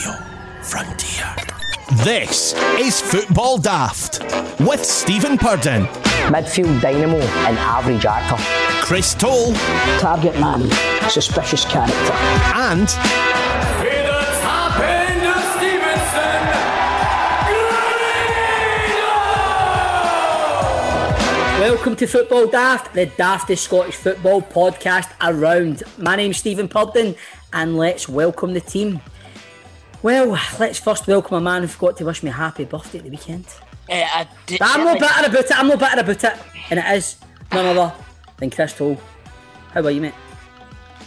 Radio Frontier. This is Football Daft with Stephen Purden, Midfield dynamo and average actor. Chris Toll, Target man, suspicious character. and the top end of Stevenson, Welcome to Football Daft, the daftest Scottish football podcast around. My name's Stephen Purden, and let's welcome the team. Well, let's first welcome a man who forgot to wish me a happy birthday at the weekend. Uh, I d- I'm not certainly- bitter about it, I'm not bitter about it. And it is none other than Chris Toll. How are you, mate?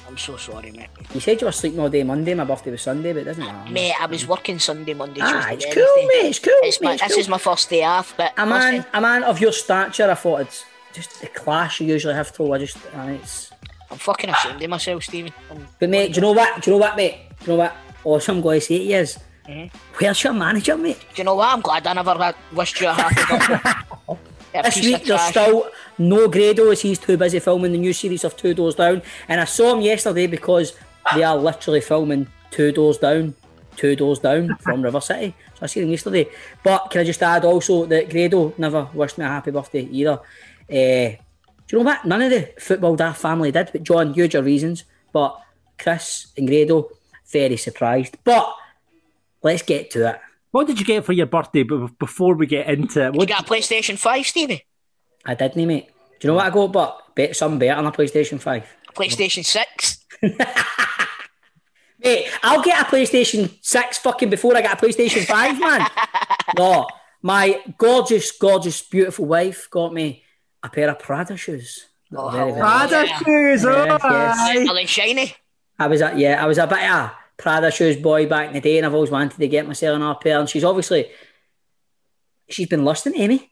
I'm so sorry, mate. You said you were sleeping all day Monday, my birthday was Sunday, but it doesn't matter. Mate, I was working Sunday, Monday, Ah, Tuesday, it's Wednesday. cool, mate, it's cool. It's my, mate, it's this cool. is my first day off, but a man, a man of your stature, I thought it's just the clash you usually have to. I just, and it's. I'm fucking ashamed of myself, Stephen. I'm, But mate, do you know what? Do you know what, mate? Do you know what? Awesome, I'm going to say to you is, Mm-hmm. where's your manager, mate? do you know what? I'm glad I never had wished you a happy birthday. This week there's still no Grado as he's too busy filming the new series of Two Doors Down. And I saw him yesterday because they are literally filming Two Doors Down, Two Doors Down from River City. So I seen him yesterday. But can I just add also that Grado never wished me a happy birthday either. Uh, do you know what? None of the football daft family did. But John, you had your reasons. But Chris and Grado, very surprised. But let's get to it. What did you get for your birthday? But before we get into it, You got a PlayStation 5, Stevie? I didn't, mate. Do you know what I got? But bet some better than a PlayStation 5. PlayStation 6? Mate, I'll get a PlayStation 6 fucking before I get a PlayStation 5, man. no, my gorgeous, gorgeous, beautiful wife got me a pair of Prada shoes. Oh, Very, very- Prada Yeah. shoes. Oh, Yes, yes. Are they shiny? I was a, yeah, I was a bit of a Prada shoes boy back in the day, and I've always wanted to get myself another pair. And she's obviously she's been lusting at me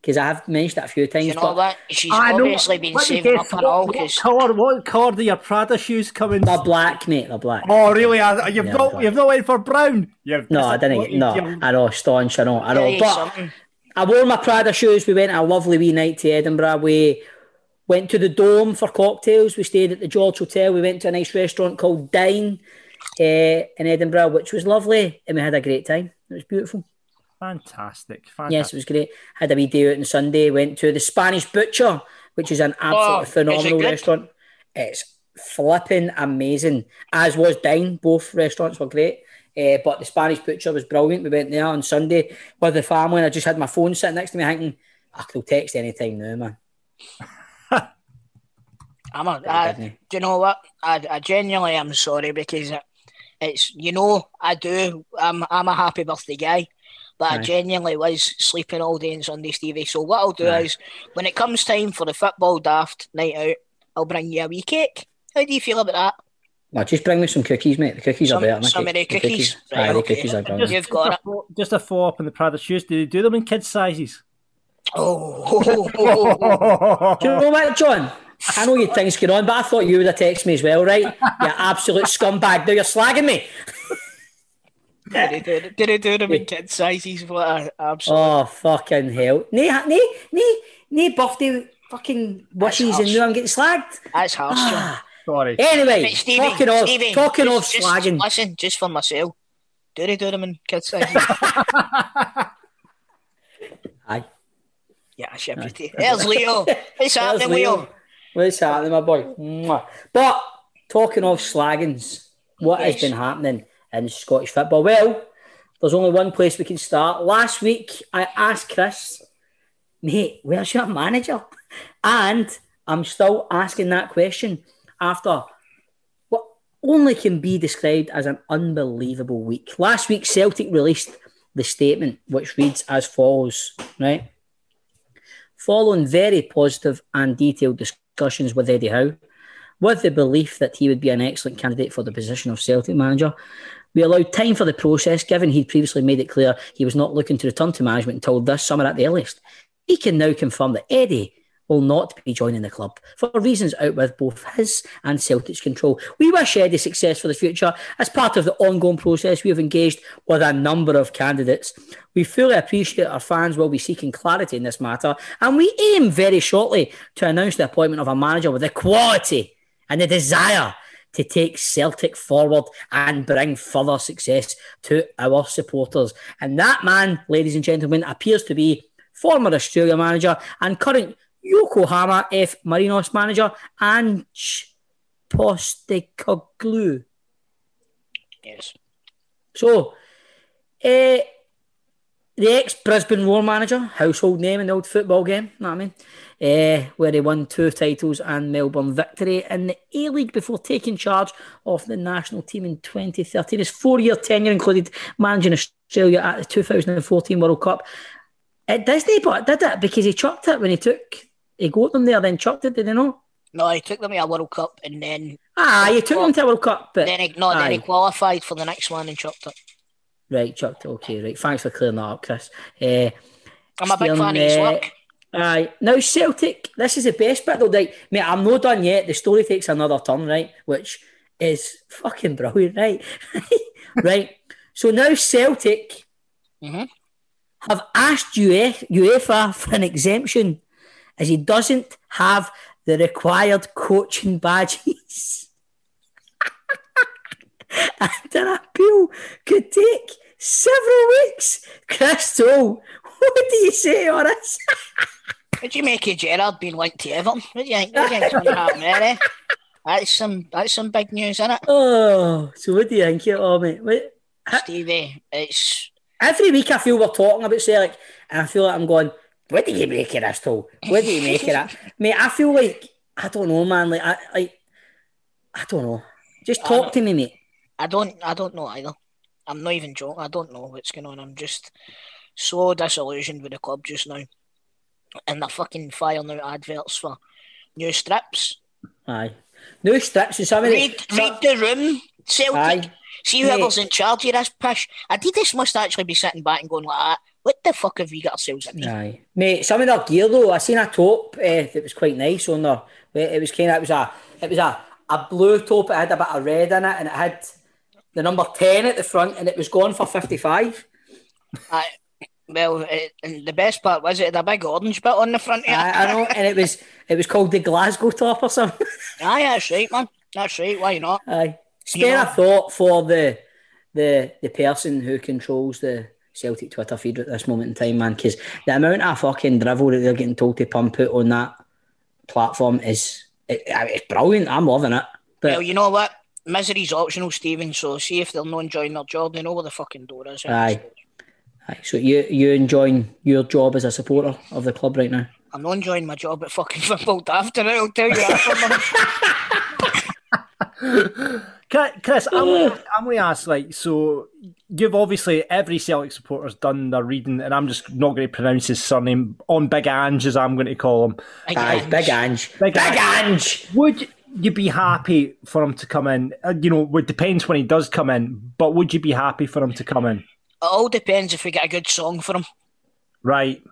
because I have mentioned that a few times. You know but what? She's I know- obviously been let saving guess, up and all what, what because colour? What colour do your Prada shoes come in? they're black, mate. They're black. Oh, really? I- You've Yeah, not. black. You've not went for brown. You've no, I didn't. Get, no, disappointed, I know, staunch. I know, I know. Tell But something. I wore my Prada shoes. We went a lovely wee night to Edinburgh. We went to the Dome for cocktails. We stayed at the George Hotel. We went to a nice restaurant called Dine uh, in Edinburgh, which was lovely, and we had a great time. It was beautiful. Fantastic. Fantastic. Yes, it was great. Had a wee day out on Sunday. Went to the Spanish Butcher, which is an absolutely Oh, is it phenomenal restaurant. It's flipping amazing. As was Dine. Both restaurants were great. Uh, but the Spanish Butcher was brilliant. We went there on Sunday with the family, and I just had my phone sitting next to me, thinking, I could text anytime now, man. I'm a, didn't I, he? do you know what? I, I genuinely am sorry because it, it's you know I do. I'm I'm a happy birthday guy, but I genuinely was sleeping all day on Sunday, Stevie. So what I'll do Aye. is when it comes time for the football daft night out, I'll bring you a wee cake. How do you feel about that? No, just bring me some cookies, mate. The cookies Some- are better. than the some of cake- the cookies? Aye, Right, the cookies are Just. You've got just, a, fo- just a follow up on the Prada shoes. Do they do them in kid sizes? Oh, Do you know what, John? I know you things going on, but I thought you would have texted me as well, right? You absolute scumbag. Now you're slagging me. did he do, did he do them in kid sizes? What a absolute. Oh fucking hell! Nee, nee, nee, nee birthday fucking wishes, and harsh. now I'm getting slagged. That's harsh, John. Ah. Sorry. Anyway, Stevie, talking of Stevie, talking just, of just slagging, Listen, just for myself. Do they do them in kid sizes? aye. yeah, I should pretty. There's Leo. What's happening, Leo? Leo. What's happening, my boy? Mwah. But talking of slaggings, what has been happening in Scottish football? Well, there's only one place we can start. Last week, I asked Chris, mate, where's your manager? And I'm still asking that question after what only can be described as an unbelievable week. Last week, Celtic released the statement, which reads as follows, right? Following very positive and detailed discussions with Eddie Howe, with the belief that he would be an excellent candidate for the position of Celtic manager, we allowed time for the process, given he'd previously made it clear he was not looking to return to management until this summer at the earliest. He can now confirm that Eddie will not be joining the club for reasons out with both his and Celtic's control. We wish Eddie success for the future. As part of the ongoing process, we have engaged with a number of candidates. We fully appreciate our fans will be seeking clarity in this matter, and we aim very shortly to announce the appointment of a manager with the quality and the desire to take Celtic forward and bring further success to our supporters. And that man, ladies and gentlemen, appears to be former Australia manager and current Yokohama F Marinos manager Ange Postecoglou. Yes. So, eh, the ex Brisbane Roar manager, household name in the old football game, know what I mean? Eh, where he won two titles and Melbourne victory in the A League before taking charge of the national team in 2013. His four year tenure included managing Australia at the 2014 World Cup. It Disney, but did it because he chucked it when he took, he got them there, then chucked it, did he not? No, he took them to a World Cup and then Ah, he took them to a World Cup, but then he, no, then he qualified for the next one and chopped it. right, chucked it. Okay, right. Thanks for clearing that up, Chris. Eh, I'm a big fan of his uh, work. Aye. Now Celtic, this is the best bit though. Like, mate, I'm not done yet. The story takes another turn, right? Which is fucking brilliant, right? right. So now Celtic Mhm. have asked UEFA, UEFA for an exemption as he doesn't have the required coaching badges. and an appeal could take several weeks. Chris Toll, what do you say on this? What do you make of Gerrard being linked to Everton? What do you think? What do you think's going to happen there? That's some that's some big news, isn't it, Oh, so what do you think of it all, mate? What, Stevie? It's every week I feel we're talking about Celtic, and I feel like I'm going, what do you make of this, Toll? What do you make of that? Mate, I feel like, I don't know, man. Like, I, like, I don't know. Just oh, talk to me, mate. I don't I don't know either. I'm not even joking. I don't know what's going on. I'm just so disillusioned with the club just now, and they're fucking firing out adverts for new strips. Aye. New strips and something. Read, read the room, Celtic. Aye. See whoever's in charge of this pish. Adidas must actually be sitting back and going like that. What the fuck have we got ourselves into? Aye. Mate, some of their gear though, I seen a top uh, that was quite nice on there. It was kind of, it was a, it was a, a blue top, it had a bit of red in it, and it had the number 10 at the front, and it was going for 55. Aye. Well, it, and the best part was it had a big orange bit on the front. Of it. I, I know, and it was, it was called the Glasgow top or something. Aye, that's right, man. That's right. Why not? Aye. Spare know- a thought for the the the person who controls the Celtic Twitter feed at this moment in time, man, because the amount of fucking drivel that they're getting told to pump out on that platform is it, it's brilliant. I'm loving it. But Well, you know what? Misery's optional, Stephen. So see if they're not enjoying their job, they know where the fucking door is. Eh? Aye. aye, so you you enjoying your job as a supporter of the club right now? I'm not enjoying my job at fucking football after and I'll tell you that. Chris, Chris, I'm gonna, I'm going to ask, like, so you've obviously every Celtic supporter's done their reading, and I'm just not going to pronounce his surname on Big Ange, as I'm going to call him. Aye, Big Ange. Big Big, Ange. Ange. Would you be happy for him to come in? Uh, you know, it depends when he does come in, but would you be happy for him to come in? It all depends if we get a good song for him. Right.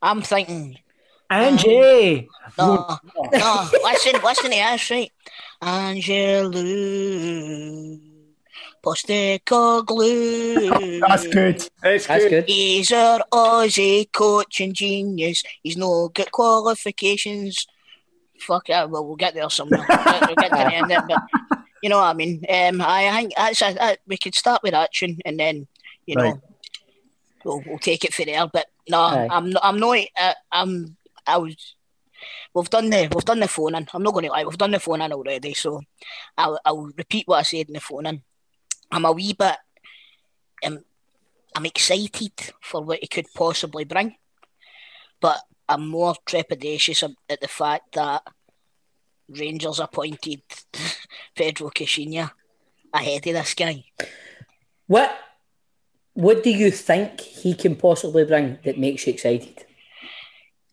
I'm thinking, Angie! no, no, listen, listen to this, right? Angelou Postecoglou. That's good. That's, That's good. He's our Aussie coaching genius. He's no good qualifications. Fuck it, well, we'll get there somewhere. we'll get to the end of it, but you know what I mean. Um, I think that's a, that, we could start with that tune, and then you know Right. we'll, we'll take it from there. But no, Aye. I'm not. I'm not. Uh, I'm. I was. We've done the we've done the phone in. I'm not going to lie. We've done the phone in already. So I'll I'll repeat what I said in the phone in. I'm a wee bit. Um, I'm excited for what he could possibly bring, but I'm more trepidatious at the fact that Rangers appointed Pedro Caixinha ahead of this guy. What what do you think he can possibly bring that makes you excited?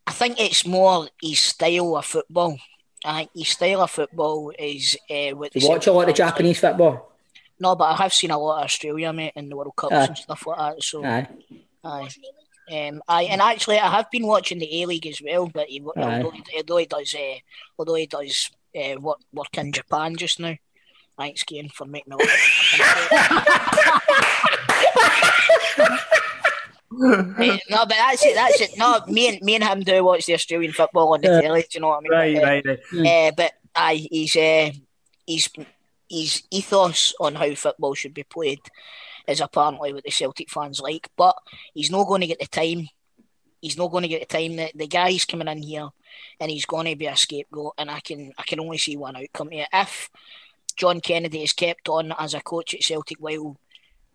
I think it's more his style of football. I think his style of football is uh, what watch a lot of Japanese football. No, but I have seen a lot of Australia, mate, in the World Cups Aye. and stuff like that. So, Aye. aye. Um, aye, and actually, I have been watching the A League as well. But he, although, he, although he does, uh, although he does uh, work, work in Japan just now, thanks, Kane, for making me look. No, but that's it. That's it. No, me and me and him do watch the Australian football on the Yeah. telly. Do you know what I mean? Right, Uh, right, right. uh, but aye, he's uh, his his ethos on how football should be played is apparently what the Celtic fans like, but he's not going to get the time. He's not going to get the time. The, the guy's coming in here, and he's going to be a scapegoat. And I can I can only see one outcome here. If John Kennedy is kept on as a coach at Celtic while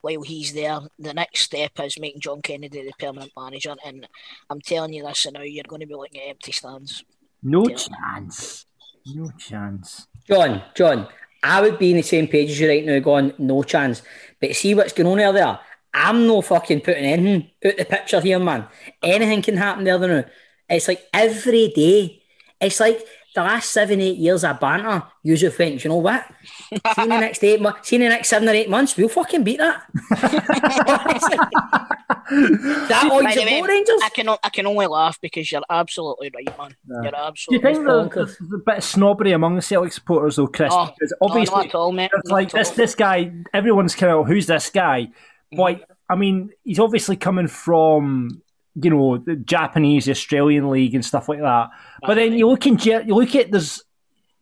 while he's there, the next step is making John Kennedy the permanent manager. And I'm telling you this and now, you're going to be looking at empty stands. No Yeah. chance. No chance. John, John, I would be in the same page as you right now, going no chance. But see what's going on out there. I'm no fucking putting anything out the picture here, man. Anything can happen there now. It's like every day. It's like the last seven, eight years of banter. Usually think, you know what? See in the next eight months, see in the next seven or eight months, we'll fucking beat that. Is that all you way, Rangers? I can I can only laugh because you're absolutely right, man. You're Do you absolutely think right. there's, there's a bit of snobbery among the Celtic supporters, though, Chris? Oh, because no, obviously, not at all, mate. it's Not like at this all. this guy. Everyone's kind of who's this guy? Mm. Like, I mean, he's obviously coming from you know the Japanese, Australian league, and stuff like that. But then you look in, you look at there's.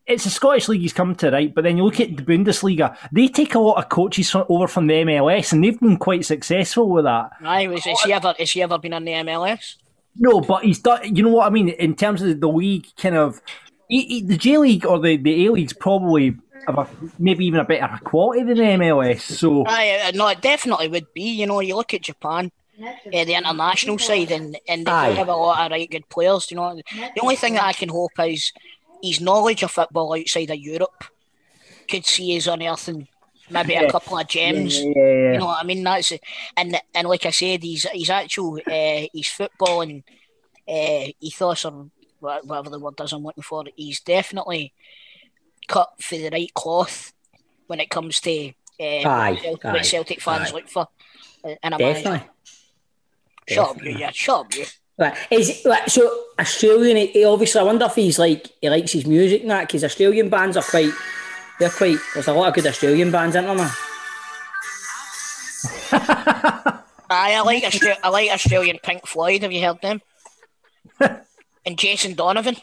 It's a Scottish league he's come to, right? But then you look at the Bundesliga; they take a lot of coaches from, over from the MLS, and they've been quite successful with that. Aye, was, has he ever has he ever been in the MLS? No, but he's done. You know what I mean in terms of the league, kind of he, he- the J League or the the A League's probably have a, maybe even a better quality than the MLS. So Aye, uh, no, it definitely would be. You know, you look at Japan, uh, the international side, and, and they Aye. have a lot of right good players. You know, the only thing that I can hope is his knowledge of football outside of Europe could see us unearthing maybe a couple of gems. yeah, yeah. You know what I mean? That's and and like I said, he's he's actual uh, his football and uh, ethos or whatever the word is I'm looking for. He's definitely cut for the right cloth when it comes to uh, Aye, what Celtic, aye, what Celtic fans aye. look for. uh, in a manager. Definitely. Shut up, you, yeah, shut up, you. Right. Is like, so Australian? He, he obviously, I wonder if he's like he likes his music and that because Australian bands are quite. They're quite. There's a lot of good Australian bands, isn't there? Man? Aye, I like Austra- I like Australian Pink Floyd. Have you heard them? and Jason Donovan.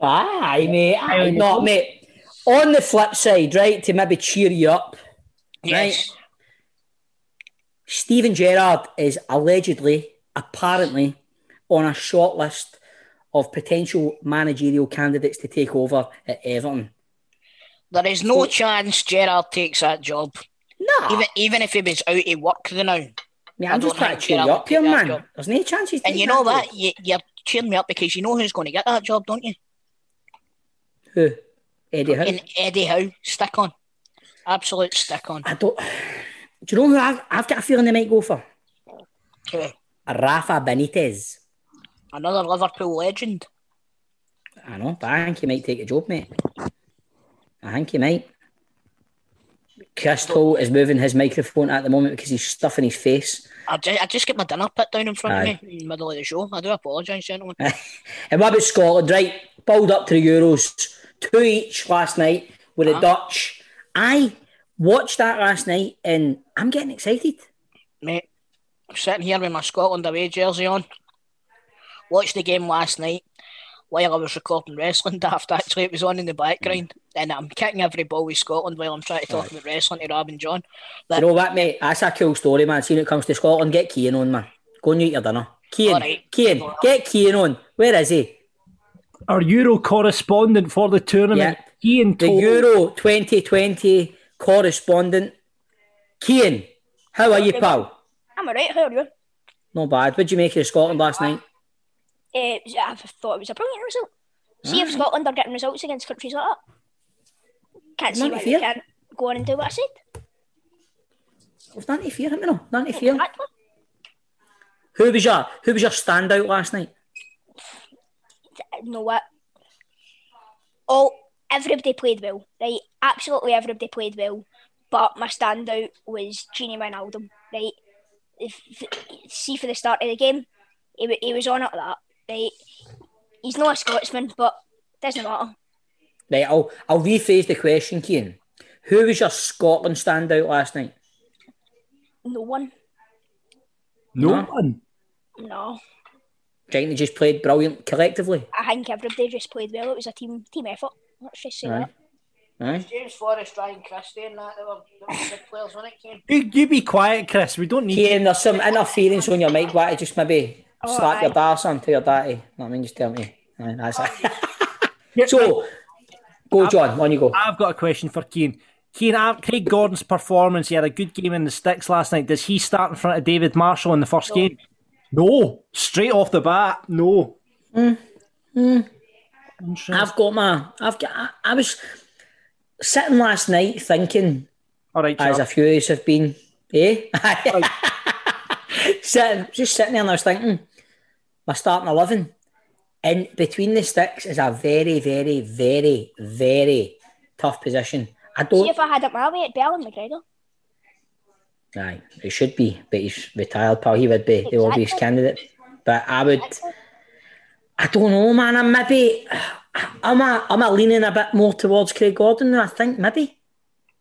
Aye, mate. Aye, Aye. not mate. On the flip side, right, to maybe cheer you up, Yes. Steven Gerrard is allegedly, apparently, on a short list of potential managerial candidates to take over at Everton. There is no chance Gerrard takes that job. Nah, Even even if he was out of work the now. I I'm just trying to cheer you up here, that man. job. There's no chance he's And you know that what? You, you're cheering me up because you know who's going to get that job, don't you? Who? Eddie Howe. In Eddie Howe. Stick on. Absolute stick on. I don't. Do you know who I've, I've got a feeling they might go for? Who? Rafa Benitez. Another Liverpool legend. I know, but I think he might take a job, mate. I think he might. Holt is moving his microphone at the moment because he's stuffing his face. I just, I just get my dinner put down in front Aye. of me in the middle of the show. I do apologise, gentlemen. And what about Scotland? Right, build up to the Euros. Two each last night with the Uh-huh. Dutch. I watched that last night and I'm getting excited. Mate, I'm sitting here with my Scotland away jersey on. Watched the game last night while I was recording wrestling daft. Actually, it was on in the background, and I'm kicking every ball with Scotland while I'm trying to talk about wrestling to Rob and John. You know what, mate? That's a cool story, man. See, when it comes to Scotland, get Keane on, man. Go and eat your dinner. Keane, Alright. Keane, get Keane on. Where is he? Our Euro correspondent for the tournament, Ian The told Euro 2020 correspondent. Keane, how are you, pal? I'm alright, how are you? Not bad. What'd you make of Scotland last night? Uh, I thought it was a brilliant result. See if Scotland are getting results against countries like that. Can't see why they can't go on and do what I said. Nothing to fear, haven't we? No, nothing to fear. Exactly. Who was your Who was your standout last night? You know what? Oh, everybody played well, right? Absolutely everybody played well. But my standout was Gini Wijnaldum, right? If, see for the start of the game, he, he was on it like that, right? He's not a Scotsman, but doesn't matter. Right, I'll I'll rephrase the question, Keane. Who was your Scotland standout last night? No one. no No. one. No. Do you think they just played brilliant collectively? I think everybody just played well. It was a team team effort. Let's just say Aye. that. Aye. James Forrest, Ryan Christie, and that they were, they were good players, weren't it, Kane? You, you be quiet, Chris. We don't need. Kane, there's some interference on your mic. Why just maybe Oh, slap your aye. dar son to your daddy. No, I mean, just tell me. Aye, that's it. so, go, John. On you go. I've got a question for Keane. Keane, uh, Craig Gordon's performance, he had a good game in the sticks last night. Does he start in front of David Marshall in the first game? No. Straight off the bat, no. I've got my. I've got. I, I was sitting last night thinking, All right, as a few of us have been, eh? sitting, just sitting there and I was thinking, my starting 11 in between the sticks is a very, very, very, very tough position. I don't. if I had it my way, it'd be Allan McGregor. Aye, he should be, but he's retired, pal. He would be the obvious candidate. But I would. I don't know, man. I'm maybe. I'm a, I'm a leaning a bit more towards Craig Gordon than I think. Maybe.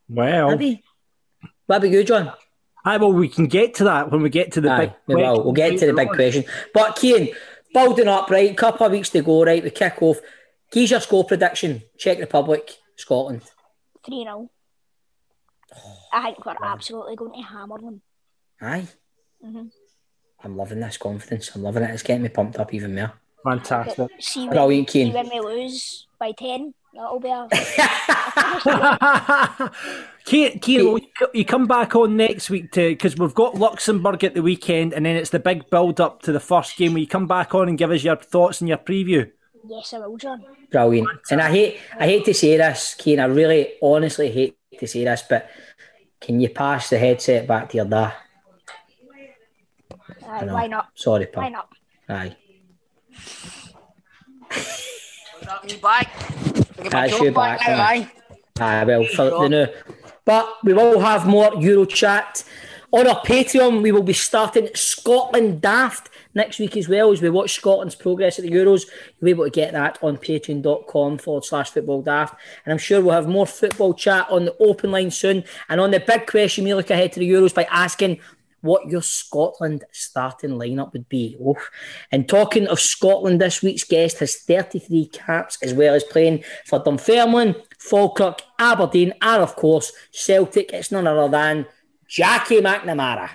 Well, Maybe. What about you, John? aye, well, we can get to that when we get to the Aye, big. we will. We'll get to the big question. But Keane, building up, right? Couple of weeks to go, right? We kick off. Give your score prediction. Czech Republic, Scotland. 3 0. I think we're absolutely going to hammer them. Aye. Mhm. I'm loving this confidence. I'm loving it. It's getting me pumped up even more. Fantastic. See when, Brilliant, see Keane. when we lose by 10, that'll be a. Keane, Keane, will you come back on next week to because we've got Luxembourg at the weekend, and then it's the big build up to the first game. Will you come back on and give us your thoughts and your preview? yes, I will, John. Brilliant. And I hate I hate to say this, Keane. I really honestly hate to say this, but can you pass the headset back to your dad? Aye, know. why not? Sorry, pal. Why not? Aye. Got me back. Get That's job you back, now, aye. aye. Well, for sure. the. But we will have more Euro chat. On our Patreon, we will be starting Scotland Daft next week as well as we watch Scotland's progress at the Euros. You'll be able to get that on patreon.com forward slash football daft. And I'm sure we'll have more football chat on the open line soon. And on the big question, we look ahead to the Euros by asking what your Scotland starting lineup would be. Oh. And talking of Scotland, this week's guest has 33 caps as well as playing for Dunfermline, Falkirk, Aberdeen, and of course Celtic. It's none other than Jackie McNamara.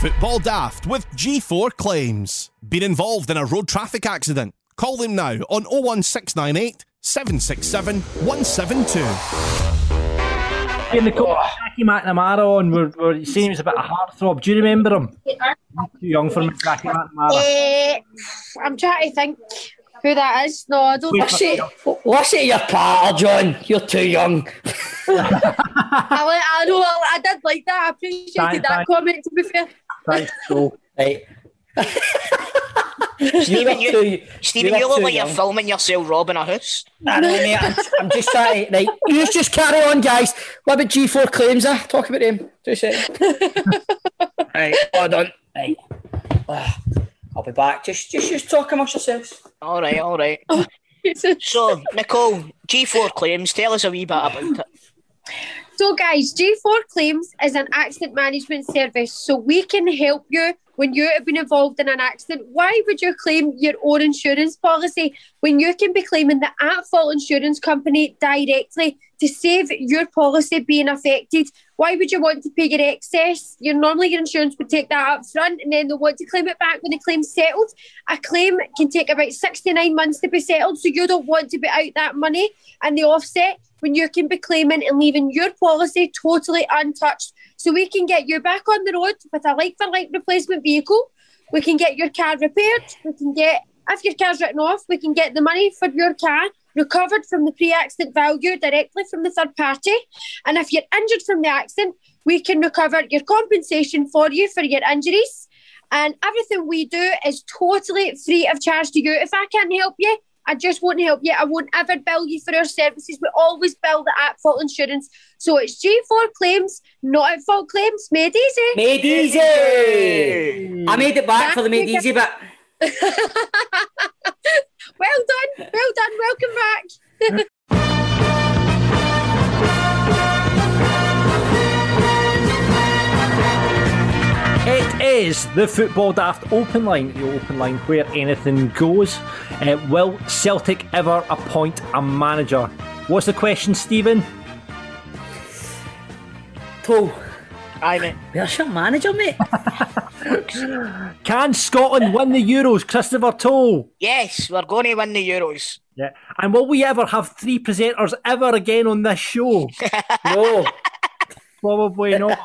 Football Daft with G4 Claims. Been involved in a road traffic accident? Call them now on 01698 767 172. In the call, Jackie McNamara on, we're, we're saying he was a bit of a heartthrob. Do you remember him? Too young for me, Jackie McNamara. Eh, I'm trying to think who that is. No, I don't. Listen, listen to your patter, John. You're too young. I, li- I know. I did like that. I appreciated Thank- that thank- comment. To be fair, Thanks, Joe. Right. Stephen, You're you, too- Stephen, you're you look too like you're filming yourself robbing a house. I know, mate. I'm, I'm just trying to. Right, you just carry on, guys. What about G4 claims? Uh? Talk about him. Two seconds. right, hold on. Right. Ah, I'll be back. Just, just, just talk amongst yourselves. All right, all right. So, Nicole, G4 claims. Tell us a wee bit about it. so guys, G4 Claims is an accident management service, so we can help you when you have been involved in an accident. Why would you claim your own insurance policy when you can be claiming the at-fault insurance company directly to save your policy being affected? Why would you want to pay your excess? Your normally your insurance would take that up front and then they'll want to claim it back when the claim's settled. A claim can take about 69 months to be settled, so you don't want to be out that money and the offset when you can be claiming and leaving your policy totally untouched. So we can get you back on the road with a like for like replacement vehicle. We can get your car repaired. We can get, if your car's written off, we can get the money for your car recovered from the pre accident value directly from the third party. And if you're injured from the accident, we can recover your compensation for you for your injuries. And everything we do is totally free of charge to you. If I can't help you, I just won't help you. I won't ever bill you for our services. We always bill the at fault insurance. So it's G4 claims, not at fault claims. Made easy. Made easy. I made it back for the made easy bit. well done. Well done. Welcome back. is the Football Daft Open Line, the open line where anything goes. Uh, will Celtic ever appoint a manager? What's the question, Stephen? Toe, Aye, mate. where's your manager, mate? Can Scotland win the Euros, Christopher Toll? Yes, we're going to win the Euros. Yeah. And will we ever have three presenters ever again on this show? no. Probably not.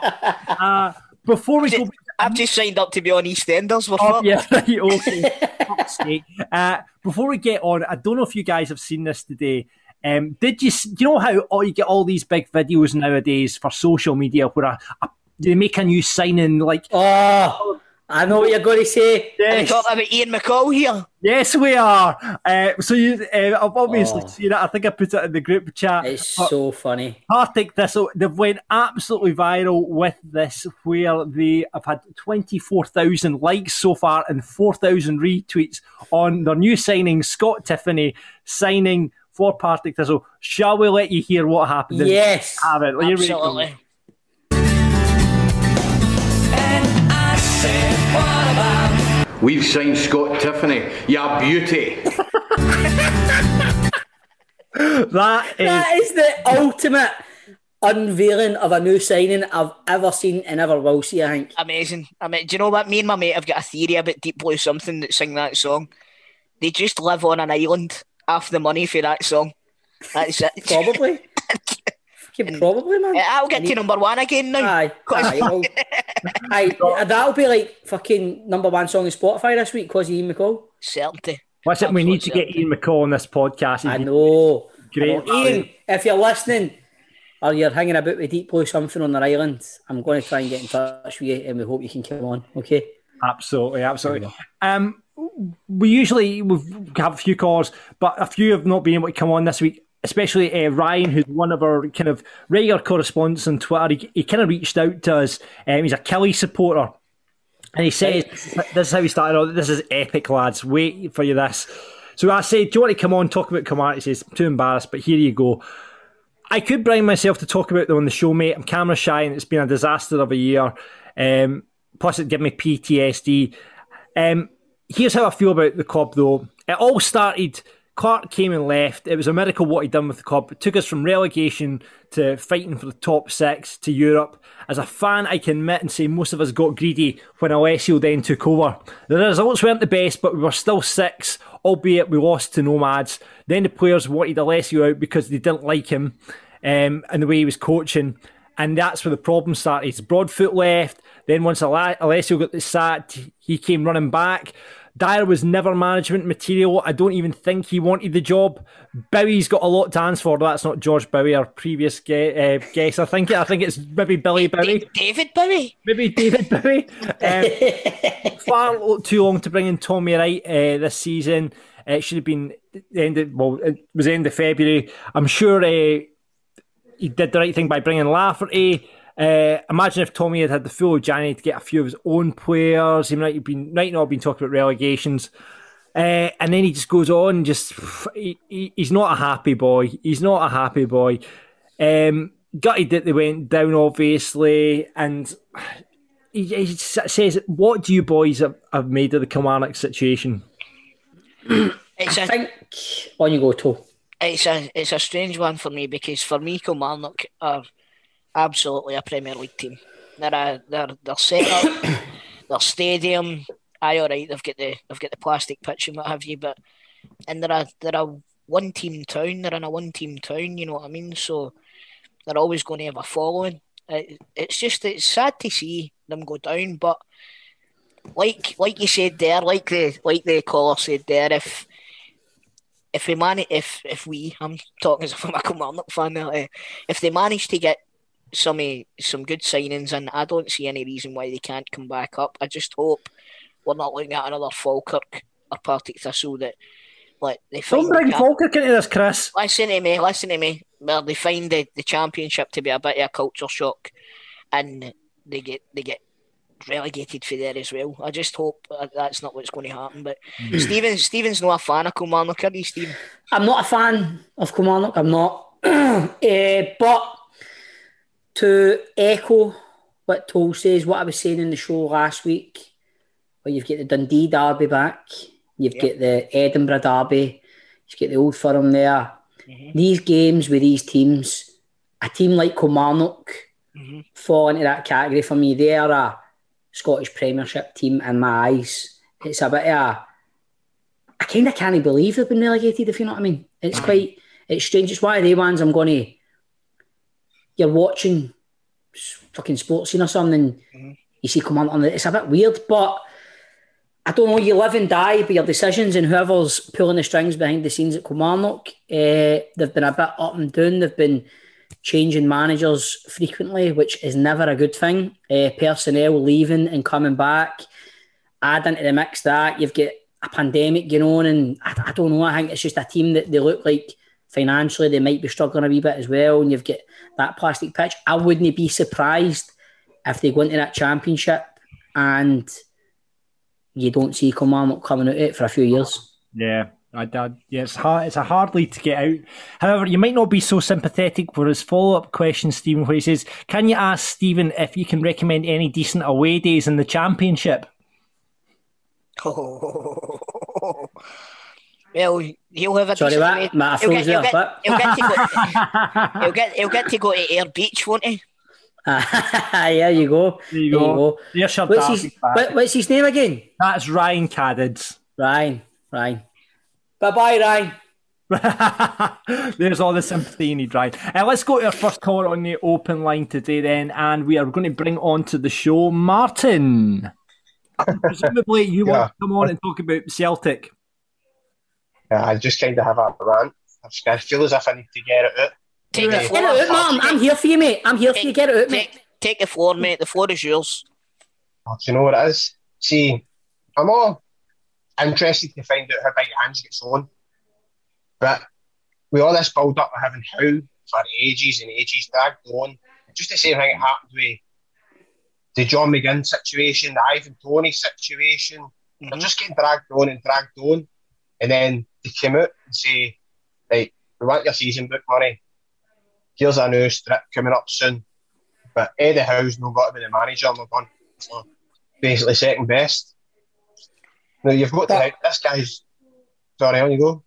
Uh, before we go. I've just signed up to be on EastEnders. We're Oh, fucked. yeah, right, okay. Uh, before we get on, I don't know if you guys have seen this today. Um, did you you know how oh, you get all these big videos nowadays for social media where a, a, they make a new signing like Oh, I know what you're going to say. Are yes, talking about Ian McCall here? yes we are. Uh, so you, uh, I've obviously Oh. seen it. I think I put it in the group chat. It's But- so funny. Partick Thistle, they've went absolutely viral with this, where they have had 24,000 likes so far and 4,000 retweets on their new signing, Scott Tiffany, signing for Partick Thistle. Shall we let you hear what happened? Yes. Have it. Here we go. Absolutely. We've signed Scott Tiffany. Ya beauty. That is That is the ultimate unveiling of a new signing I've ever seen and ever will see, I think. Amazing. I mean, do you know what? Me and my mate have got a theory about Deep Blue Something that sing that song. They just live on an island. Half the money for that song. That's it. Probably. Fucking probably, man. I'll get to number one again now. Aye, aye, well, aye, that'll be like fucking number one song in Spotify this week because of Ian McCall. Certainty. What's it? We need to Absolute get Ian McCall on this podcast. I know. Great. I know. Ian, if you're listening or you're hanging about with Deep Blue something on their island, I'm going to try and get in touch with you and we hope you can come on, okay? Absolutely, absolutely. Um, we usually we have a few calls, but a few have not been able to come on this week. Especially uh, Ryan, who's one of our kind of regular correspondents on Twitter. He, he kind of reached out to us. Um, he's a Killie supporter, and he says, "This is how he started. out. This is epic, lads. Wait for you this." So I said, "Do you want to come on talk about Kamara?" He says, "Too embarrassed, but here you go." I could bring myself to talk about them on the show, mate. I'm camera shy, and it's been a disaster of a year. Um, plus, it gave me PTSD. Um, here's how I feel about the club, though. It all started. Clarke came and left. It was a miracle what he'd done with the club. It took us from relegation to fighting for the top six to Europe. As a fan, I can admit and say most of us got greedy when Alessio then took over. The results weren't the best, but we were still six, albeit we lost to Nomads. Then the players wanted Alessio out because they didn't like him um, and the way he was coaching. And that's where the problem started. Broadfoot left. Then once Alessio got the sacked, he came running back. Dyer was never management material. I don't even think he wanted the job. Bowie's got a lot to answer for. That's not George Bowie, our previous ge- uh, guest. I think I think it's maybe Billy Bowie, David Bowie. maybe David Bowie. Um, far too long to bring in Tommy Wright uh, this season. Uh, it should have been the end. Of, well, it was the end of February. I'm sure uh, he did the right thing by bringing Lafferty. Uh, imagine if Tommy had had the full of January to get a few of his own players. He might have been might not have been talking about relegations. Uh, and then he just goes on just he, he- he's not a happy boy. He's not a happy boy. Um, gutted that they went down, obviously, and he, he says, "What do you boys have, have made of the Kilmarnock situation?" It's I a think on you go, Toe. it's a it's a strange one for me because for me Kilmarnock are absolutely a Premier League team. They're a, they're they're set up, their stadium. Aye, all right. They've got the they've got the plastic pitch and what have you, but and they're a they're a one team town. They're in a one team town. You know what I mean? So they're always going to have a following. It, it's just it's sad to see them go down, but like like you said there, like the like the caller said there, if if we manage, if if we, I'm talking as if I'm a Kilmarnock fan now, eh, if they manage to get some eh, some good signings, and I don't see any reason why they can't come back up. I just hope we're not looking at another Falkirk or Partick Thistle that like they Don't find the bring cap- Falkirk into this, Chris. Listen to me, listen to me. Well, they find the, the championship to be a bit of a culture shock, and they get they get relegated for there as well. I just hope uh, that's not what's going to happen. But Stephen, Stephen's not a fan of Kilmarnock, are you, Stephen? I'm not a fan of Kilmarnock. I'm not. Eh, but to echo what Toll says, what I was saying in the show last week, where you've got the Dundee Derby back, you've got the Edinburgh Derby, you've got the Old Firm there. Mm-hmm. these games with these teams, a team like Kilmarnock mm-hmm. fall into that category for me. They are a Scottish Premiership team in my eyes. It's a bit of a. I kind of can't believe they've been relegated, if you know what I mean. It's mm-hmm. quite. It's strange. It's one of the ones I'm going to. You're watching fucking Sportscene or something, and you see come on, on it's a bit weird, but I don't know. You live and die by your decisions, and whoever's pulling the strings behind the scenes at Kilmarnock, uh, they've been a bit up and down. They've been changing managers frequently, which is never a good thing. Uh, personnel leaving and coming back. Add into the mix that you've got a pandemic going on, and I, I don't know. I think it's just a team that they look like financially they might be struggling a wee bit as well. And you've got that plastic pitch. I wouldn't be surprised if they go into that championship and you don't see Kilmarnock coming out of it for a few years. Yeah, I, I, yeah, it's hard. It's a hard lead to get out. However, you might not be so sympathetic for his follow-up question, Stephen, where he says, "Can you ask Stephen if you can recommend any decent away days in the championship?" Well, he'll have a Sorry, decent what? way- Matt, I he'll, froze get, he'll, there, get, what? he'll get to go. he'll get. He'll get to go to Ayr Beach, won't he? there you go. There you go. There's your What's his, what, what's his name again? That's Ryan Caddids. Ryan. Ryan. Bye bye, Ryan. There's all the sympathy you need, Ryan. Uh, let's go to our first caller on the open line today, then, and we are going to bring on to the show Martin. Presumably, you want to come on and talk about Celtic. Yeah, I just kind of have a rant. I just- I feel as if I need to get it out. Take the Yeah. floor. Get it out, man. I'm here for you, mate. I'm here for you. Get it out, mate. Take, take the floor, mate. The floor is yours. Oh, do you know what it is? See, I'm all interested to find out how big Ange gets on. But with all this build up of having Howe for ages and ages dragged on, just the same thing that happened with the John McGinn situation, the Ivan Toney situation. Mm-hmm. They're just getting dragged on and dragged on. And then they come out and say, right, we want your season book money. Here's a new strip coming up soon. But Eddie Howe's not got to be the manager. and We're going for basically second best. Now you've got to think, this guy's. Sorry, on you go.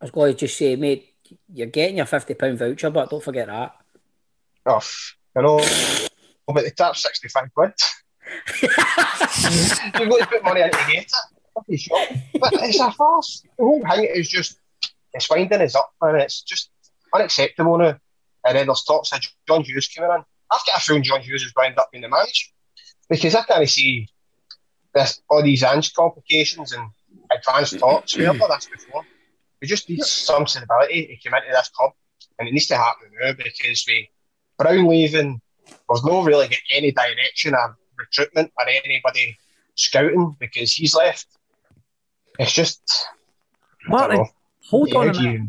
I was going to just say, mate, you're getting your £50 voucher, but don't forget that. Oh, I know. But the tap's 65 quid. You've got to put money into to get it. Fucking shop. But it's a farce. The whole thing is just, it's winding us up, and It's just unacceptable now. And then there's talks of John Hughes coming in. I've got a feeling John Hughes is end up being the manager. Because I can't see this, all these Ange complications and advanced talks. We've done this before. We just need some stability to come into this club. And it needs to happen now because we Brown leaving, there's no really get any direction of recruitment or anybody scouting because he's left. It's just I Martin, hold on a How do you minute.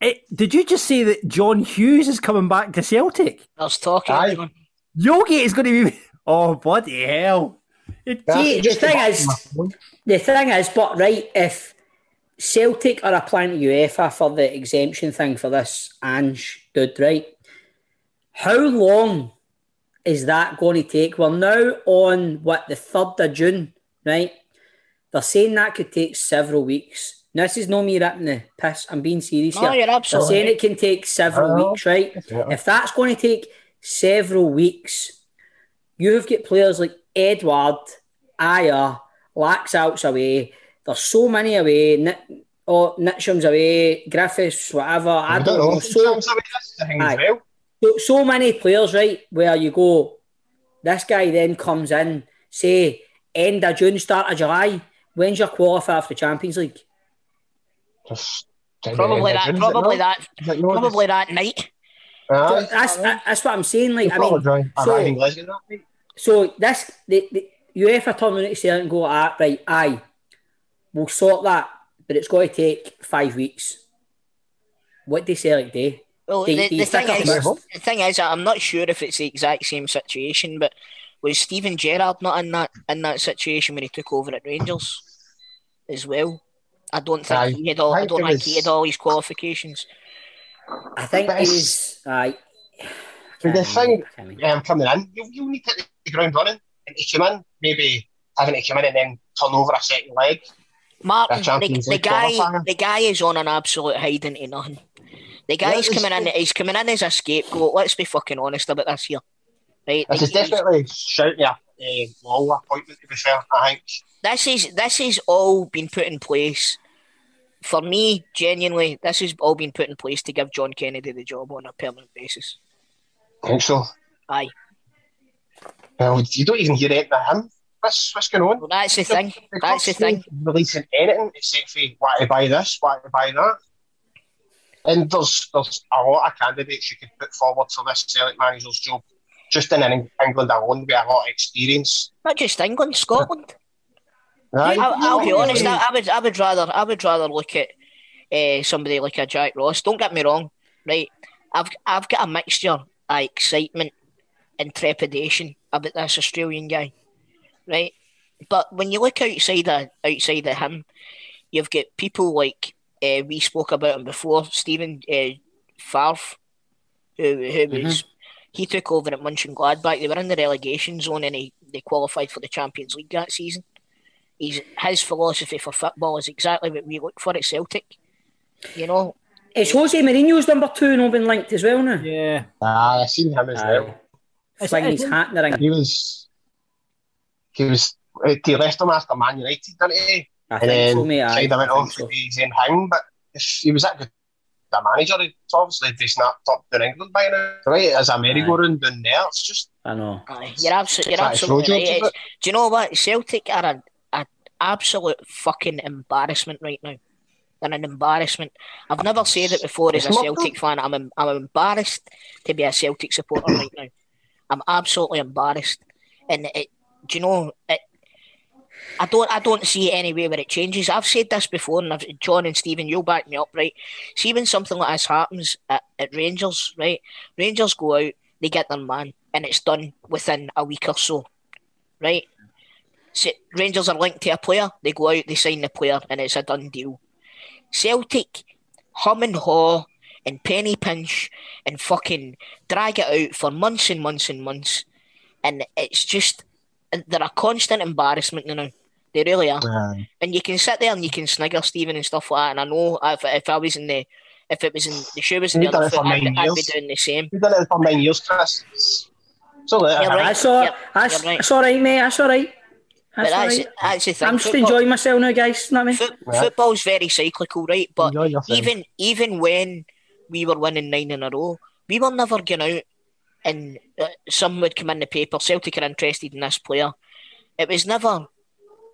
it? Did you just say that John Hughes is coming back to Celtic? I was talking. Aye. Yogi is going to be. Oh, bloody hell. It- See, the thing is, the thing is, but right, if Celtic are applying to UEFA for the exemption thing for this Ange dude, right? How long is that going to take? We're now on what the third of June, right? They're saying that could take several weeks. Now, this is no me ripping the piss. I'm being serious No, here. you're absolutely. They're saying it can take several Oh, weeks, right? yeah. If that's going to take several weeks, you have got players like Edouard, Ajer, Laxalt's away. There's so many away. Ni- oh, Ntcham's away. Griffiths, whatever. I, I don't know. So, Sometimes I mean, that's the thing as Aye. well. so, so many players, right? Where you go, this guy then comes in, say end of June, start of July. When's your qualifier for the Champions League? Just kind of Probably end that. June, is Probably not? that. Is not Probably that night. just- Aye. That's that's what I'm saying. Like I mean, drawing- I'm so- having Glasgow that night. So this the, the UEFA turn around to Celtic and go, ah, right, aye, we'll sort that, but it's going to take five weeks. What do Celtic do? Well, Do- the, you the thing stick up is, the thing is, I'm not sure if it's the exact same situation, but was Steven Gerrard not in that in that situation when he took over at Rangers as well? I don't think Aye. he had all. I I don't it think he had all his qualifications. I think But he was. Aye. But the thing, I can't um, coming in, you, you need to hit the ground running and to come in, maybe having to come in and then turn over a second leg Martin, A the, the guy, qualifier. the guy is on an absolute hiding to nothing. The guy's Yeah, coming in. He's coming in as a scapegoat. Let's be fucking honest about this here, right? This is definitely shouting a uh, appointment, to be fair, I think. this is this is all been put in place. For me, genuinely, this has all been put in place to give John Kennedy the job on a permanent basis. I think so. Aye, Well, you don't even hear anything of him. What's, what's going on? well, that's the thing. The That's the thing. Releasing anything except for why to buy this, why to buy that. And there's there's a lot of candidates you could put forward for this Celtic manager's job, just in Eng- England alone, with a lot of experience. Not just England, Scotland. Aye. I, I'll be honest. I, I would, I would rather, I would rather look at uh, somebody like a Jack Ross. Don't get me wrong, right? I've, I've got a mixture of excitement and trepidation about this Australian guy, right? But when you look outside of outside of him, you've got people like uh, we spoke about him before, Stephen uh, Favre, who who was he took over at Munchen Gladbach. They were in the relegation zone and he, they qualified for the Champions League that season. He's, his philosophy for football is exactly what we look for at Celtic. You know, It's Jose Mourinho's number two and all been linked as well now. Yeah. Ah, I've seen him as well. Flying his hat in the ring. He was, he was, uh, he left him after Man United, didn't he? I and think then so, mate. aye. kind of went I off think to his own thing, but he was that good. The manager, it's obviously they snapped up in England by now, right? As a merry-go-round down there, it's just I know. Aye, you're absolutely, you're Try to show absolutely right. jobs, do you know what? Celtic are an a absolute fucking embarrassment right now. They're an embarrassment. I've never said it before as a Celtic fan. I'm I'm embarrassed to be a Celtic supporter right now. I'm absolutely embarrassed. And it, do you know it? I don't I don't see any way where it changes. I've said this before, and I've, John and Stephen, you'll back me up, right? See when something like this happens at, at Rangers, right? Rangers go out, they get their man, and it's done within a week or so, right? So Rangers are linked to a player, they go out, they sign the player, and it's a done deal. Celtic hum and haw and penny pinch and fucking drag it out for months and months and months, and it's just they're a constant embarrassment you now. They really are. Aye. And you can sit there and you can snigger Stephen and stuff like that. And I know if, if I was in the if it was in the shoe was in the You've done other it foot, for I'd, I'd be doing the same. We've done it for nine years, Chris. So that You're right. That's all, Yep, that's, right. that's all right, mate. That's all right. That's all that's, right. that's the thing. I'm just Football- enjoying myself now, guys. You know what I mean? Foot, Yeah. Football's very cyclical, right? But Enjoy your thing. even even when we were winning nine in a row, we were never going out and uh, some would come in the paper. Celtic are interested in this player. It was never,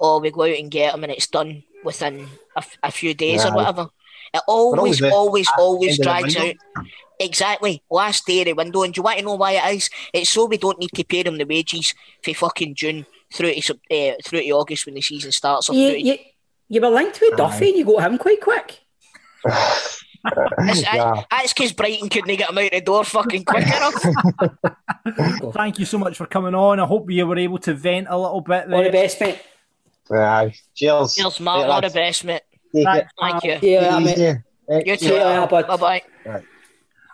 oh, we go out and get him and it's done within a, f- a few days or whatever. It always, always the always, last always end of the drags out. Exactly, last day of the window. And do you want to know why it is? It's so we don't need to pay them the wages for fucking June through to Sep- uh, through to August when the season starts. Or You, through to- you, you were linked with Duffy and you got him quite quick. That's, Yeah. that's because Brighton couldn't get him out the door fucking quick enough. Thank you so much for coming on. I hope you were able to vent a little bit All the best, mate. Aye. Cheers. Cheers, Mark. All the best, mate. Take. Thank you. Yeah, Easy. mate. Right. You too. Yeah, bud. Bye bye.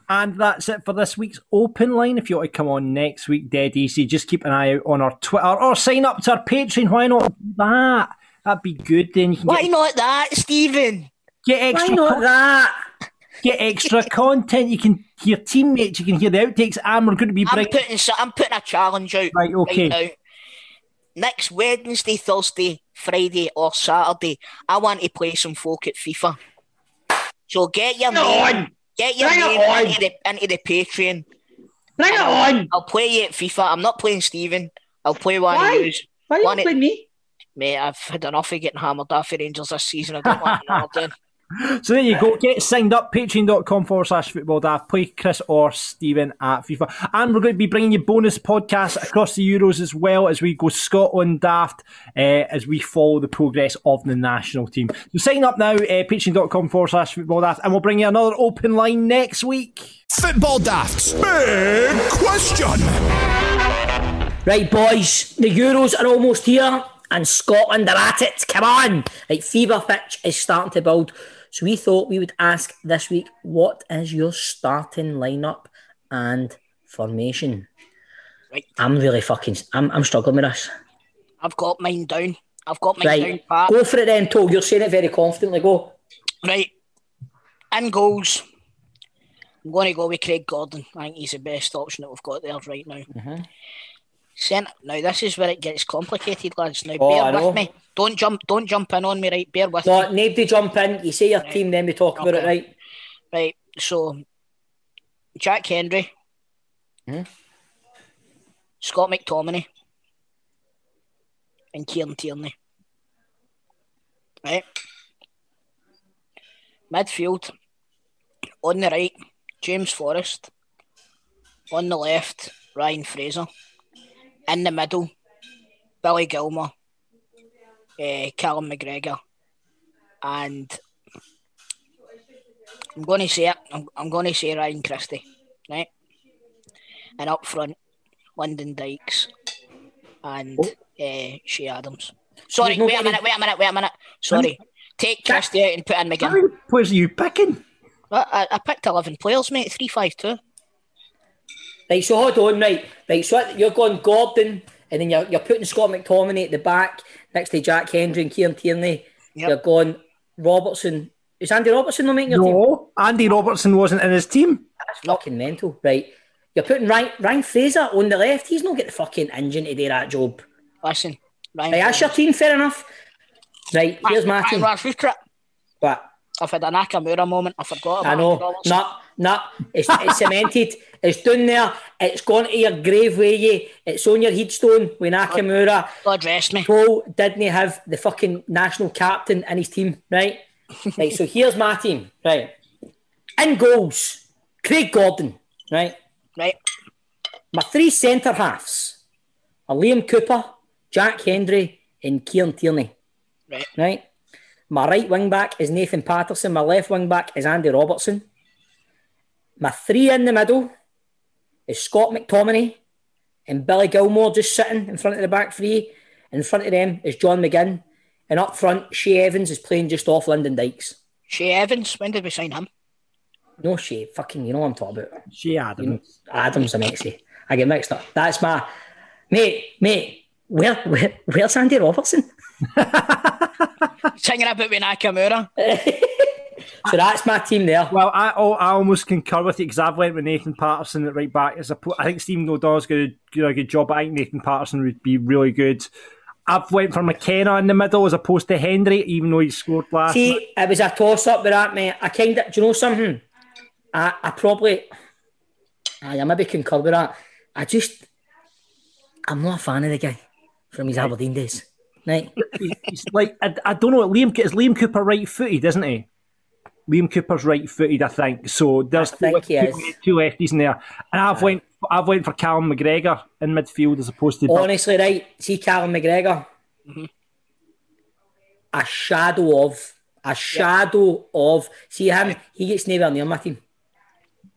And that's it for this week's open line. If you want to come on next week, dead easy. Just keep an eye out on our Twitter or sign up to our Patreon. Why not that? That'd be good. Then you can Why get, not that, Stephen? get Why not that? Get extra content. You can hear teammates. You can hear the outtakes. And we're going to be I'm putting so- I'm putting a challenge out Right, okay. now. Next Wednesday, Thursday, Friday, or Saturday, I want to play some folk at FIFA. So get your name, get your Bring it name on. into the into the Patreon. Bring it on. I'll play you at FIFA. I'm not playing Stephen. I'll play one Why? of you. Why you playing me? Mate, I've had enough of getting hammered off for Rangers this season. I don't want another then. So there you go. Get signed up. Patreon.com forward slash football daft. Play Chris or Stephen at FIFA. And we're going to be bringing you bonus podcasts across the Euros as well as we go Scotland daft uh, as we follow the progress of the national team. So sign up now. Uh, Patreon.com forward slash football daft. And we'll bring you another open line next week. Football Daft's big question. Right, boys, the Euros are almost here and Scotland are at it. Come on. Right, fever pitch is starting to build. So we thought we would ask this week, what is your starting lineup and formation? Right. I'm really fucking, I'm, I'm struggling with this. I've got mine down. I've got my down Right, pat. go for it then, Toe. You're saying it very confidently. Go. Right. In goals, I'm going to go with Craig Gordon. I think he's the best option that we've got there right now. Mm-hmm. Centre. Now this is where it gets complicated, lads. Now Oh, I bear know. with me. Don't jump. Don't jump in on me. Right. Bear with No, me. nobody jump in. You say your team, then we talk about it, right? Right. So, Jack Hendry, Hmm? Scott McTominay, and Kieran Tierney. Right. Midfield. On the right, James Forrest. On the left, Ryan Fraser. In the middle, Billy Gilmour, uh, Callum McGregor, and I'm going to say it. I'm, I'm going to say Ryan Christie, right? And up front, Lyndon Dykes and uh, Che Adams. Sorry, wait a minute, wait a minute, wait a minute. Sorry. Take Christie out and put in How McGinn. many players are you picking? I, I, I picked 11 players, mate. 3 5 2. Right, so hold on, right. Right, so you're going Gordon, and then you're, you're putting Scott McTominay at the back next to Jack Hendry and Kieran Tierney. Yep. You're going Robertson. Is Andy Robertson not making your team? No, Andy Robertson wasn't in his team. That's fucking mental, right? You're putting Ryan, Ryan Fraser on the left. He's not getting the fucking engine to do that job. Listen, Ryan. Right, that's your team, fair enough. Right, here's my team. Ryan Fraser. But I've had an Nakamura moment. I forgot about I Andy know, Robertson. Nah, it's, it's cemented. It's done there. It's gone to your grave with you. It's on your headstone with Nakamura. God rest me. Paul didn't have the fucking national captain in his team, right? right, so here's my team, right? In goals, Craig Gordon, right? Right. My three centre halves are Liam Cooper, Jack Hendry, and Kieran Tierney. Right. Right. My right wing back is Nathan Patterson. My left wing back is Andy Robertson. My three in the middle is Scott McTominay and Billy Gilmour just sitting in front of the back three. In front of them is John McGinn. And up front, Che Evans is playing just off Lyndon Dykes. Che Evans. When did we sign him? No Che, fucking, you know what I'm talking about. Che Adams. Adams, I meant to say. I get mixed up. That's my mate, mate. Where, where where's Andy Robertson? Singing about with Nakamura. So that's my team there. Well, I oh, I almost concur with you because I've went with Nathan Patterson at right back. As a, I think Stephen O'Donnell's going to do a good job. But I think Nathan Patterson would be really good. I've went for McKenna in the middle as opposed to Hendry, even though he scored last. night. See, it was a toss up with that, mate. I kind of, do you know something? I, I probably, I I maybe concur with that. I just, I'm not a fan of the guy from his Aberdeen days. Right? It's like I, I don't know. Liam is Liam Cooper right footed, isn't he? Liam Cooper's right footed, I think. So there's I think he two, two lefties in there, and I've went I've went for Callum McGregor in midfield as opposed to. Honestly, right? See, Callum McGregor, mm-hmm. a shadow of, a shadow of. See him, he gets nowhere near my team.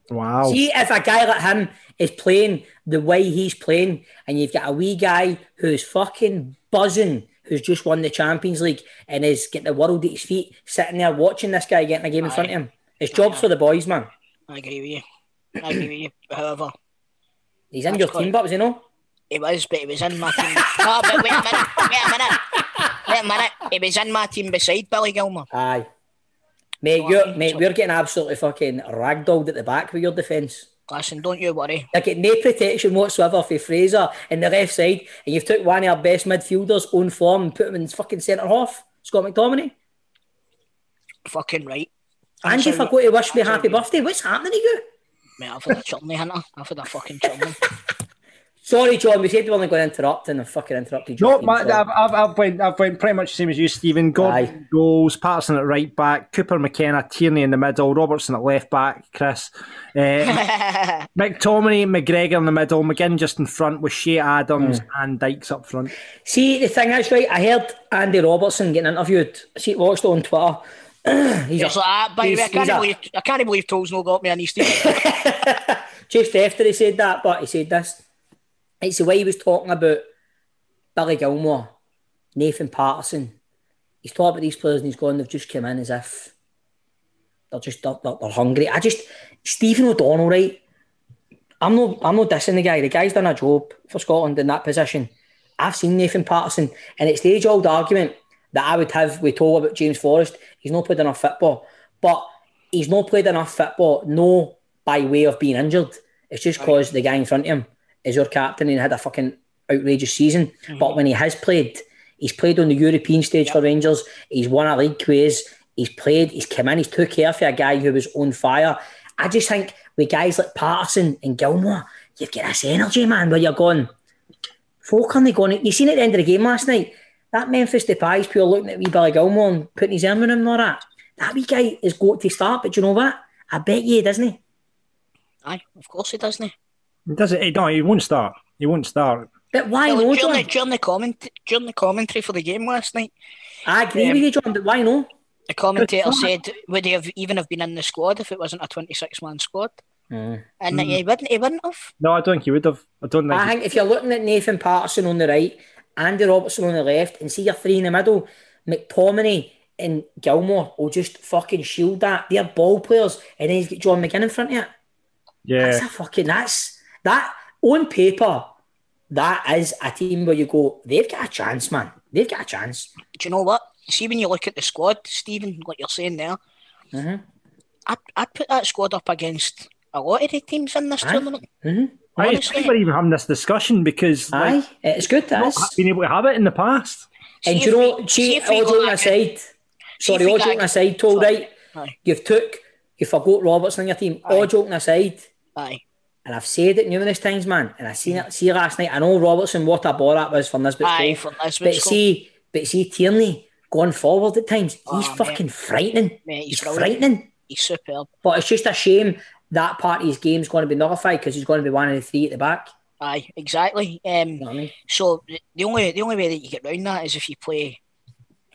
Wow. See, if a guy like him is playing the way he's playing, and you've got a wee guy who's fucking buzzing, who's just won the Champions League and is getting the world at his feet, sitting there watching this guy getting a game in front of him. It's jobs for the boys, man. I agree with you. I agree with you. However, He's in your team, but you know. he was, but he was in my team. no, but wait a minute. Wait a minute. Wait a minute. He was in my team beside Billy Gilmour. Aye. Mate, you're, mate, we're getting absolutely fucking ragdolled at the back with your defence. Listen, don't you worry. You're getting no protection whatsoever for Fraser in the left side, and you've took one of our best midfielders on form and put him in fucking centre half, Scott McTominay. Fucking right. And you forgot to wish me happy birthday. What's happening to you? Mate, I've had a chumley, Hunter. I've had a fucking chumley. Sorry, John. We said we weren't going to interrupt, and I fucking interrupted you. No, my, I've, I've, I've went I've went pretty much the same as you, Stephen. Gordon goals, Patterson at right back, Cooper McKenna, Tierney in the middle, Robertson at left back, Chris, uh, McTominay, McGregor in the middle, McGinn just in front with Che Adams and Dykes up front. See, the thing is, right, I heard Andy Robertson getting interviewed. See, watched it on Twitter. he's Just like that, by the way, I can't believe I can't believe Toll's not got me in his team. just after he said that, but he said this. It's the way he was talking about Billy Gilmour, Nathan Patterson. He's talking about these players and he's gone, they've just come in as if they're just they're, they're, hungry. I just Stephen O'Donnell, right? I'm not I'm not dissing the guy. The guy's done a job for Scotland in that position. I've seen Nathan Patterson, and it's the age old argument that I would have with Toll about James Forrest. He's not played enough football, but he's not played enough football, no by way of being injured. It's just because the guy in front of him is your captain and had a fucking outrageous season. Mm-hmm. But when he has played, he's played on the European stage for Rangers. He's won a league quiz. He's played. He's come in. He's took care for a guy who was on fire. I just think with guys like Patterson and Gilmour, you've got this energy, man, where you're going. Folk aren't they going? You seen at the end of the game last night that Memphis Depay's pure looking at wee Billy Gilmour and putting his arm in him and all that. That wee guy is got to start, but you know what? I bet you, doesn't he? Aye, of course he doesn't. He does it. No, he won't start. He won't start. But why Well, no, during, the, during, the comment, during the commentary for the game last night, I agree Um, with you, John, but why no? the commentator said, would he have even have been in the squad if it wasn't a 26 man squad? Mm. And he wouldn't, he wouldn't have. No, I don't think he would have. I don't think. I think if you're looking at Nathan Patterson on the right, Andy Robertson on the left, and see your three in the middle, McTominay and Gilmour will just fucking shield that. They're ball players, and then he's got John McGinn in front of you. yeah. That's a fucking that's that on paper. That is a team where you go, they've got a chance, man. They've got a chance. Do you know what? See, when you look at the squad, Stephen, what you're saying there, Mhm. I'd, I'd put that squad up against a lot of the teams in this Aye. tournament. Mhm. I, it's Honestly. funny we're even having this discussion because like, Aye, it's good. That not is. been able to have it in the past. And See you if know, we- see, see all joking aside, sorry, we all go joking aside, Toll, Sorry. right? Aye. You've took, you forgot Robertson on your team. All joking aside, Aye. And I've said it numerous times, man, and I seen it, see last night. I know Robertson, what a ball that was for Nisbet's Aye, goal. for But Nisbet's goal. see, but see, Tierney going forward at times, he's Oh, mate. fucking frightening. Mate, he's he's frightening. He's superb. But it's just a shame that part of his game's going to be nullified because he's going to be one of the three at the back. Aye, exactly. Um, You know I mean? so the- the only the only way that you get round that is if you play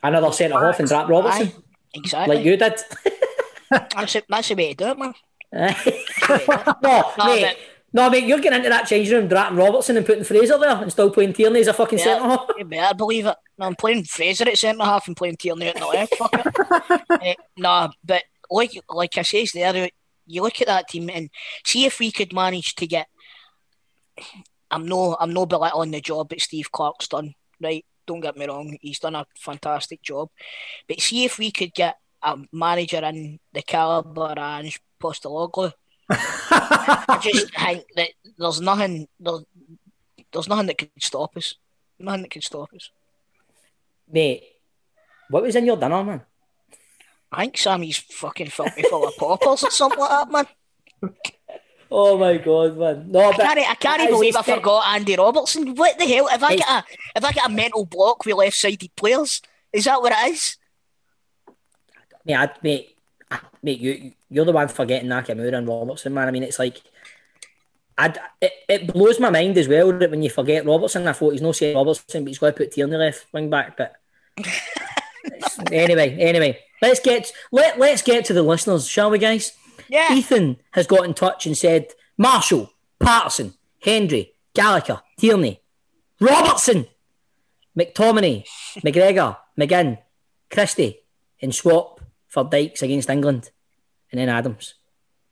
Another centre half and drop Robertson, Aye, exactly. like you did. That's, it, that's the way to do it, man. no, No, mate. No, mate, you're getting into that changing room, drafting Robertson and putting Fraser there and still playing Tierney as a fucking Yeah, centre half. you better believe it. No, I'm playing Fraser at centre half and playing Tierney at the left. Fuck it. Eh, nah, but like like I says there, you look at that team and see if we could manage to get. I'm no I'm no belittling the job that Steve Clarke's done. Right, don't get me wrong, he's done a fantastic job. But see if we could get a manager in the caliber of Ange Postecoglou. I just think that there's nothing there, there's nothing that could stop us. Nothing that could stop us. Mate, what was in your dinner, man? I think Sammy's fucking filled me full of poppers or something like that, man. Oh my god, man. No, I but can't, I can't believe I forgot Andy Robertson. What the hell? If I get a have I got a mental block with left-sided players? Is that what it is? Mate, I, mate, mate, you you're the one forgetting Nakamura and Robertson, man. I mean, it's like, I'd, it, it blows my mind as well that when you forget Robertson, I thought he's no saying Robertson, but he's got to put Tierney left wing back. But anyway, anyway, let's get let let's get to the listeners, shall we, guys? Yeah. Ethan has got in touch and said, Marshall, Patterson, Hendry, Gallagher, Tierney, Robertson, McTominay, McGregor, McGinn, Christie, and swap for Dykes against England, and then Adams.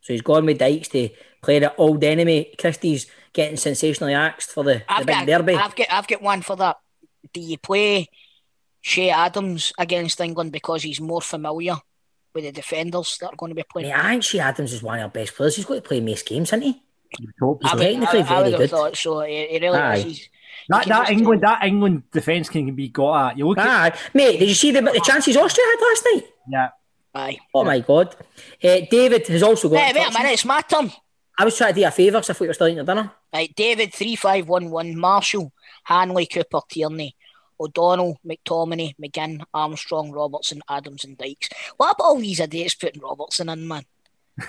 So he's gone with Dykes to play the old enemy. Christie's getting sensationally axed for the, the I've big got derby. I've got I've got one for that. Do you play Che Adams against England because he's more familiar with the defenders that are going to be playing? Mate, I think Che Adams is one of our best players. He's got to play most games, hasn't he? He's so. technically I, I very would good. thought so. He, he really Aye. is. He's, That, that England that England defence can be got at. You look at Aye. Mate, did you see the, the chances Austria had last night? yeah. Aye. Oh my god. Uh, David has also got. Wait, wait a minute, it's my turn. I was trying to do you a favour, so I thought you were still eating your dinner. Right, David three five one one, Marshall, Hanley, Cooper, Tierney, O'Donnell, McTominay, McGinn, Armstrong, Robertson, Adams, and Dykes. What about all these idiots putting Robertson in, man?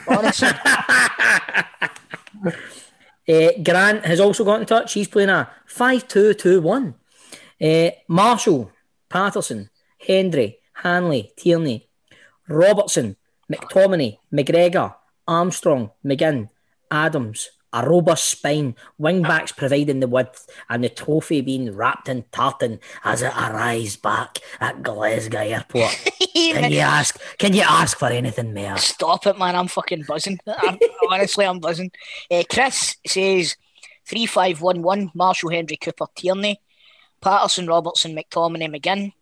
Honestly, Uh, Grant has also got in touch. He's playing a 5 2 2 1. Uh, Marshall, Patterson, Hendry, Hanley, Tierney, Robertson, McTominay, McGregor, Armstrong, McGinn, Adams, a robust spine, wing backs providing the width, and the trophy being wrapped in tartan as it arrives back at Glasgow Airport. Can you ask? Can you ask for anything more? Stop it, man. I'm fucking buzzing. I'm, honestly, I'm buzzing. Uh, Chris says 3511 Marshall Hendry Cooper Tierney. Patterson, Robertson, McTominay, McGinn,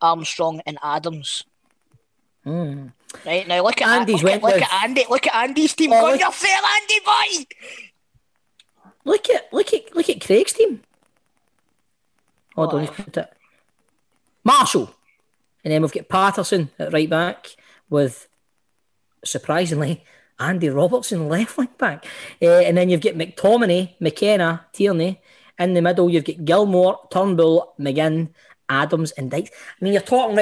Armstrong, and Adams. Hmm. Right now, look at Andy's look, at, look at Andy. Look at Andy's team. Oh, Go look- your fair Andy boy. Look at look at look at Craig's team. Hold on, he's put it. Marshall, and then we've got Patterson at right back with surprisingly Andy Robertson left wing back, uh, and then you've got McTominay, McKenna, Tierney in the middle. You've got Gilmour, Turnbull, McGinn, Adams, and Dykes. I mean, you're talking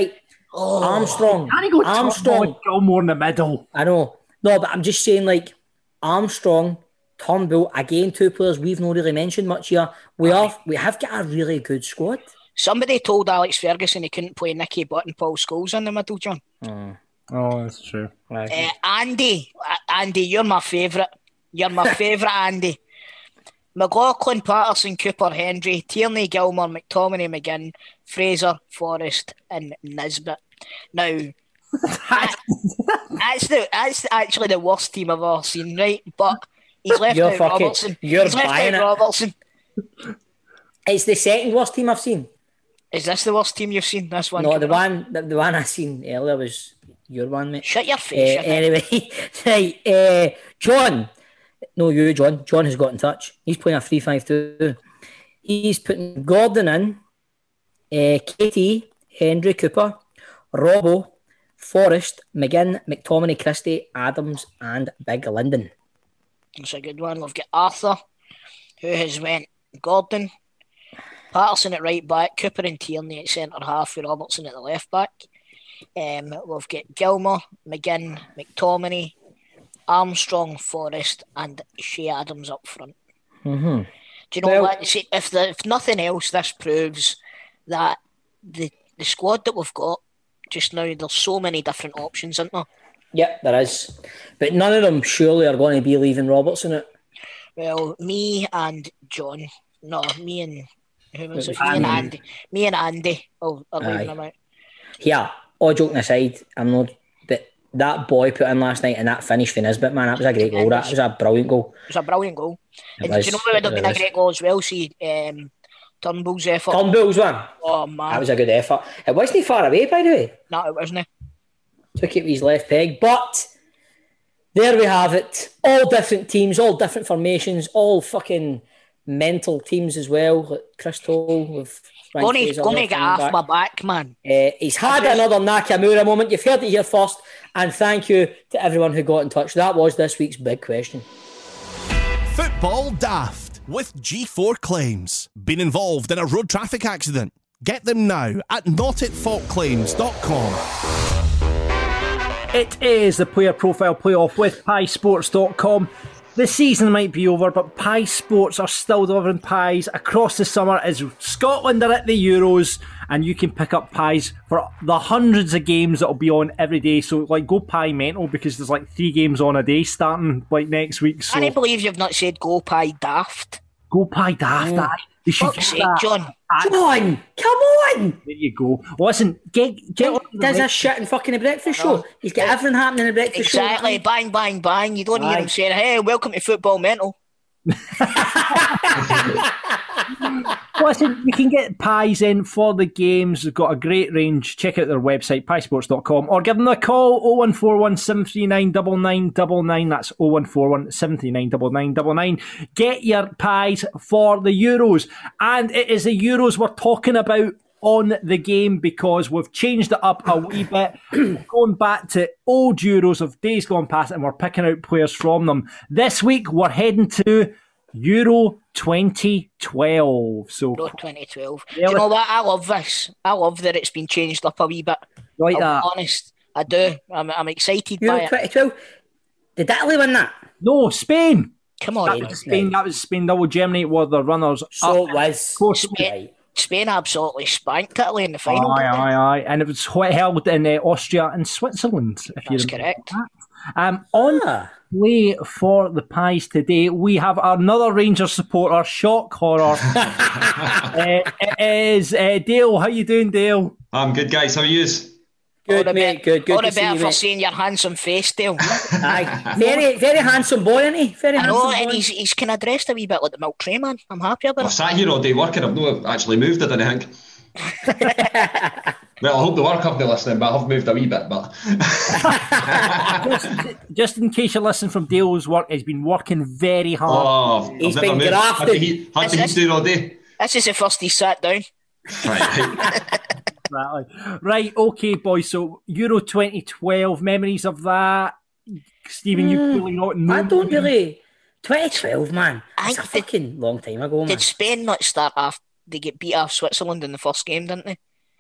right. Armstrong, Can he go Armstrong, Armstrong, Gilmour in the middle? I know. No, but I'm just saying, like Armstrong, Turnbull, again, two players we've not really mentioned much here. We have we have got a really good squad. Somebody told Alex Ferguson he couldn't play Nicky Butt and Paul Scholes in the middle, John. Oh, that's true. Uh, Andy, uh, Andy, you're my favourite. You're my favourite, Andy. McLaughlin, Patterson, Cooper, Hendry, Tierney, Gilmour, McTominay, McGinn, Fraser, Forrest, and Nisbet. Now, that- that's the that's actually the worst team I've ever seen, right? But he's left You're out fucking- Robertson. you're he's buying it. Robertson. It's the second worst team I've seen. Is this the worst team you've seen? This one? No, the one the, the one I seen earlier was your one, mate. Shut your Uh, face. shut anyway, right, uh, John. No, you, John. John has got in touch. He's playing a three-five-two. He's putting Gordon in, uh, Katie, Hendry Cooper, Robbo, Forrest, McGinn, McTominay, Christie, Adams, and Big Lyndon. That's a good one. We've got Arthur, who has went Gordon, Patterson at right back, Cooper and Tierney at centre half, with Robertson at the left back. Um, we've got Gilmour, McGinn, McTominay, Armstrong, Forrest, and Che Adams up front. Mm-hmm. Do you know Well- what? See, if the, if nothing else, this proves that the the squad that we've got just now, there's so many different options, isn't there? Yep, there is. But none of them surely are going to be leaving Robertson it. Well, me and John, no, me and who was It? Me and Andy. Me and Andy. Oh, are leaving him out. Yeah, all joking aside, I'm not. That boy put in last night and that finish for Nisbet, man, that was a great goal. That was a brilliant goal. It was a brilliant goal. It and did you was, know what would have been a was. great goal as well? See, um, Turnbull's effort. Turnbull's one. Oh man, That was a good effort. It wasn't far away, by the way. no, it wasn't. Took it with his left peg. But there we have it. All different teams, all different formations, all fucking mental teams as well. Like Chris Toll with gonna get off back. my back, man. Uh, he's had another Nakamura moment. You've heard it here first. And thank you to everyone who got in touch. That was this week's big question. Football Daft with G4 Claims. Been involved in a road traffic accident? Get them now at notitfaultclaims.com. It is the player profile playoff with piesports.com. The season might be over, but Pie Sports are still delivering pies across the summer as Scotland are at the Euros and you can pick up pies for the hundreds of games that'll be on every day. So like go pie mental because there's like three games on a day starting like next week. So I can't believe you've not said go pie daft. go pie daft. Mm. aye. They should Fuck's sake, that. John. John, come on! There you go. Listen, get get on Does a shit in fucking the breakfast show. He's got everything happening in the breakfast Exactly. show. Exactly. Bang, bang, bang. You don't hear him saying, "Hey, welcome to football mental." Listen, you can get pies in for the games. They've got a great range. Check out their website, piesports.com, or give them a call 0141 739 9999. That's 0141 739 9999. Get your pies for the Euros. And it is the Euros we're talking about on the game because we've changed it up a wee bit. We're going back to old Euros of days gone past and we're picking out players from them. This week we're heading to Euro 2012. So Euro 2012. Do you know what? I love this. I love that it's been changed up a wee bit. like I'll that. be honest. I do. I'm, I'm excited Euro by it. 2012. Did Italy win that? No, Spain. Come That on, was Spain. That was Spain. Double Germany were the runners. So up. it was. Of course, Spain, Spain absolutely spanked Italy in the final. Aye, didn't aye, aye. And it was held in uh, Austria and Switzerland, if you That's remember correct. that. Um, on Ah. play for the Pies today, we have another Rangers supporter, shock horror. uh, it is uh, Dale. How you doing, Dale? I'm good, guys. How are you? Good, all the mate, bet- good, good All to the see better you, for mate. seeing your handsome face, Dale. Aye, very, very handsome boy, isn't he? Very I handsome know, boy. and he's, he's kind of dressed a wee bit like the Milk Tray Man. I'm happy about I've it. sat here all day working. I've not actually moved, I don't think. well, I hope the work company listening, but I've moved a wee bit. But just, just in case you're listening from Dale's work, he's been working very hard. oh, He's I've been never moved. Had to grafted. heat, had to That's- heat doing all day. This is the first he sat down. Right, right. Right, right, okay, boys. So Euro 2012, memories of that. Stephen, you mm, really not know. I don't really. 2012, man. I It's a think- fucking long time ago, man. Did Spain not start off? They get beat off Switzerland in the first game, didn't they?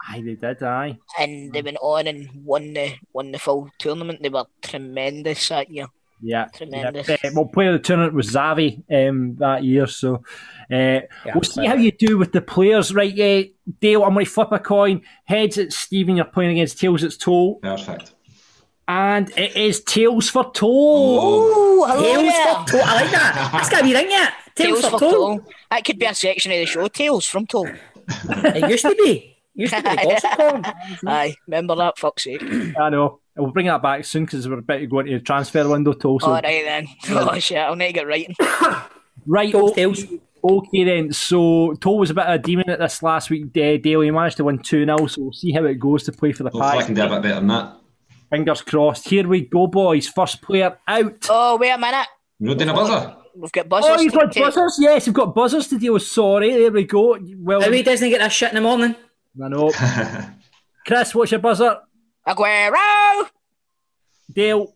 Aye, they did, aye. And they went on and won the won the full tournament. They were tremendous that year. Yeah. Tremendous. Yeah. Uh, well, player of the tournament was Xavi um, that year, so uh, we'll see how you do with the players. Right, yeah, Dale, I'm going to flip a coin. Heads it's Stephen, you're playing against tails, it's Toll. Perfect. And it is tails for Toll. Oh, hello Tails there. for toe. I like that. That's got to be ring yet. Tails, for toe. Toll. That could be a section of the show. Tails from Toll. It used to be. Used to be the gossip column. Aye, remember that? Fuck's sake. I know. We'll bring that back soon because we're about to go into the transfer window, Toll. So. All right then. Oh shit, I'll need to get writing. Right, Go o- okay then. So Toll was a bit of a demon at this last week. Uh, Dale, he managed to win 2 0, so we'll see how it goes to play for the Hopefully, I can do a bit better than that. Fingers crossed. Here we go, boys. First player out. Oh wait a minute. You not doing a buzzer? We've got buzzers. Oh, you've got take. buzzers? Yes, you've got buzzers to deal with. Sorry, there we go. Well, How he doesn't get that shit in the morning. I know. Chris, what's your buzzer? Aguero. Dale.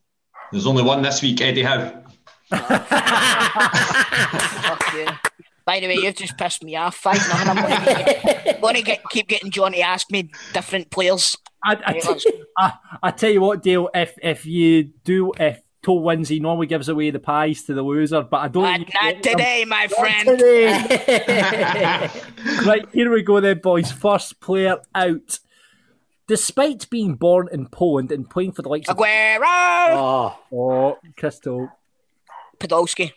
There's only one this week, Eddie Howe. By the way, you've just pissed me off. Five nothing. I'm gonna, get, keep getting John to ask me different players. I, I, Right, I, I tell you what, Dale. If if you do, if Toll wins, he normally gives away the pies to the loser. But I don't. Not, not get them. today, my Not friend. today. right, here we go then, boys. First player out. Despite being born in Poland and playing for the likes of Aguero. Oh, oh, Crystal. Podolski.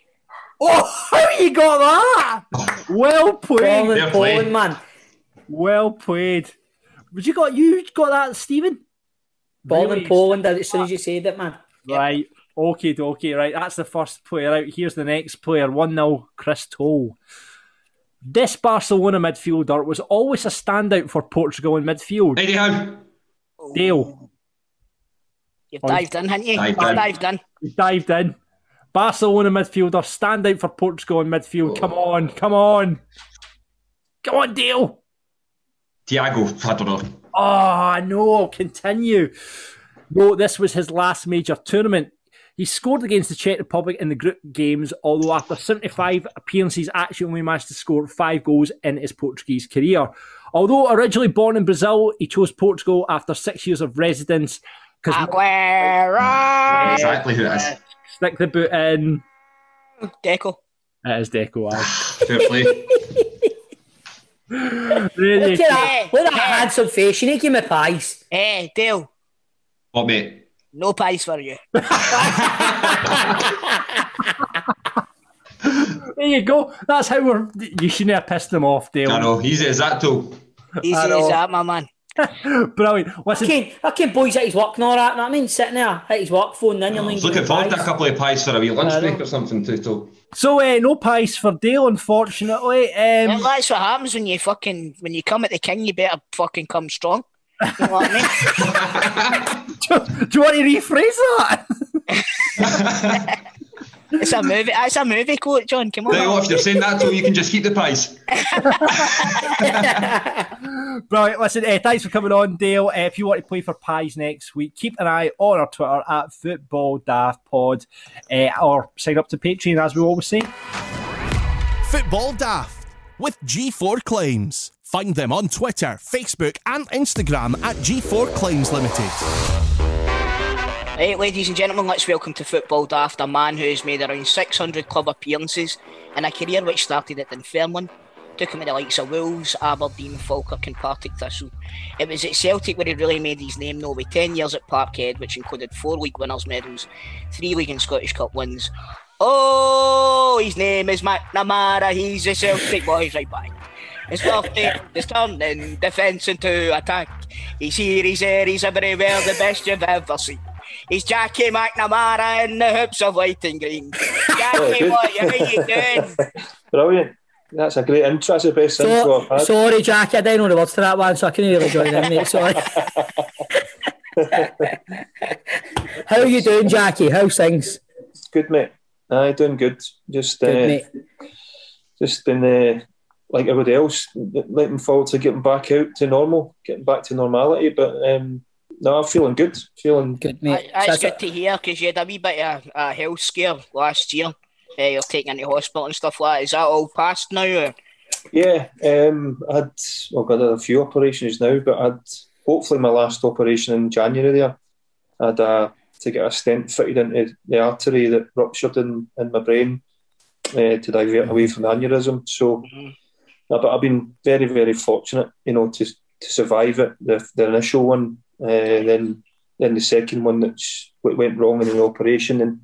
Oh, how you got that? Well played. Poland, Fair. Poland, man. Well played. But you got you got that, Stephen? Poland, Really? Poland, as soon as you said it, man. Right. Okay, okay, right. That's the first player out. Here's the next player. 1 0, Chris Toll. This Barcelona midfielder was always a standout for Portugal in midfield. Eddie Howe. Oh. Dale, You've oh, dived in, haven't you? Dived You've in. dived in. he dived in. Barcelona midfielder, standout for Portugal in midfield. Come oh. on, come on. Come on, Dale. Tiago. I don't know. Oh, no, continue. No, this was his last major tournament. He scored against the Czech Republic in the group games, although after 75 appearances, actually only managed to score five goals in his Portuguese career. Although originally born in Brazil, he chose Portugal after six years of residence because Aguero. Exactly who it is. stick the boot in. Deco. It is Deco. aye. Ah, fair play. Really? Look at that. Look at that handsome face. You need to give me pies. Hey, eh, Dale. What, mate? No pies for you. There you go. That's how we're. You shouldn't have pissed them off, Dale. I know. Easy as that, too. Easy I as that, my man. Brilliant. Listen, Fucking, fucking boys at his work and all that. know what I mean, sitting there at his work, phone in, you're I like, was looking forward to a couple of pies for a wee lunch break or something, too. too. so uh, no pies for Dale, unfortunately. Well, Um, that's what happens when you fucking when you come at the king. You better fucking come strong. You know what I mean? do you want to rephrase that? It's a movie. It's a movie quote, John. Come on. Right, well, if you're saying that, too, you can just keep the pies. Brilliant. Listen, uh, thanks for coming on, Dale. Uh, if you want to play for Pies next week, keep an eye on our Twitter at Football Daft Pod, uh, or sign up to Patreon, as we always say. Football Daft with G4 Claims. Find them on Twitter, Facebook, and Instagram at G4 Claims Limited. Right, ladies and gentlemen, let's welcome to Football Daft a man who has made around 600 club appearances in a career which started at Dunfermline, took him to the likes of Wolves, Aberdeen, Falkirk, and Partick Thistle. It was at Celtic where he really made his name known with 10 years at Parkhead, which included four league winners' medals, three league and Scottish Cup wins. Oh, his name is McNamara, he's a Celtic boy, he's right back. His birthday is turning defence into attack. He's here, he's there, he's everywhere, the best you've ever seen. He's Jackie McNamara in the hoops of white and green. Jackie, good. what are you doing? Brilliant. That's a great intro. That's the best intro I've had. sorry, Jackie, I don't know the words to that one, so I couldn't really join in, mate. Sorry. How are you doing, Jackie? How's things? Good, mate. Aye, doing good. Just, Good, uh, mate. just been uh, like everybody else, looking forward to getting back out to normal, getting back to normality. But um, no, I'm feeling good. Feeling good, That- That's good to hear because you had a wee bit of a health scare last year. Uh, you're taking into hospital and stuff like that. Is that all past now? Or? Yeah, um, I had well, I've got a few operations now, but I'd hopefully my last operation in January there. I had uh, to get a stent fitted into the artery that ruptured in, in my brain uh, to divert away from the aneurysm. So, uh, but I've been very, very fortunate, you know, to to survive it. The, the initial one, uh, then then the second one that went wrong in the operation and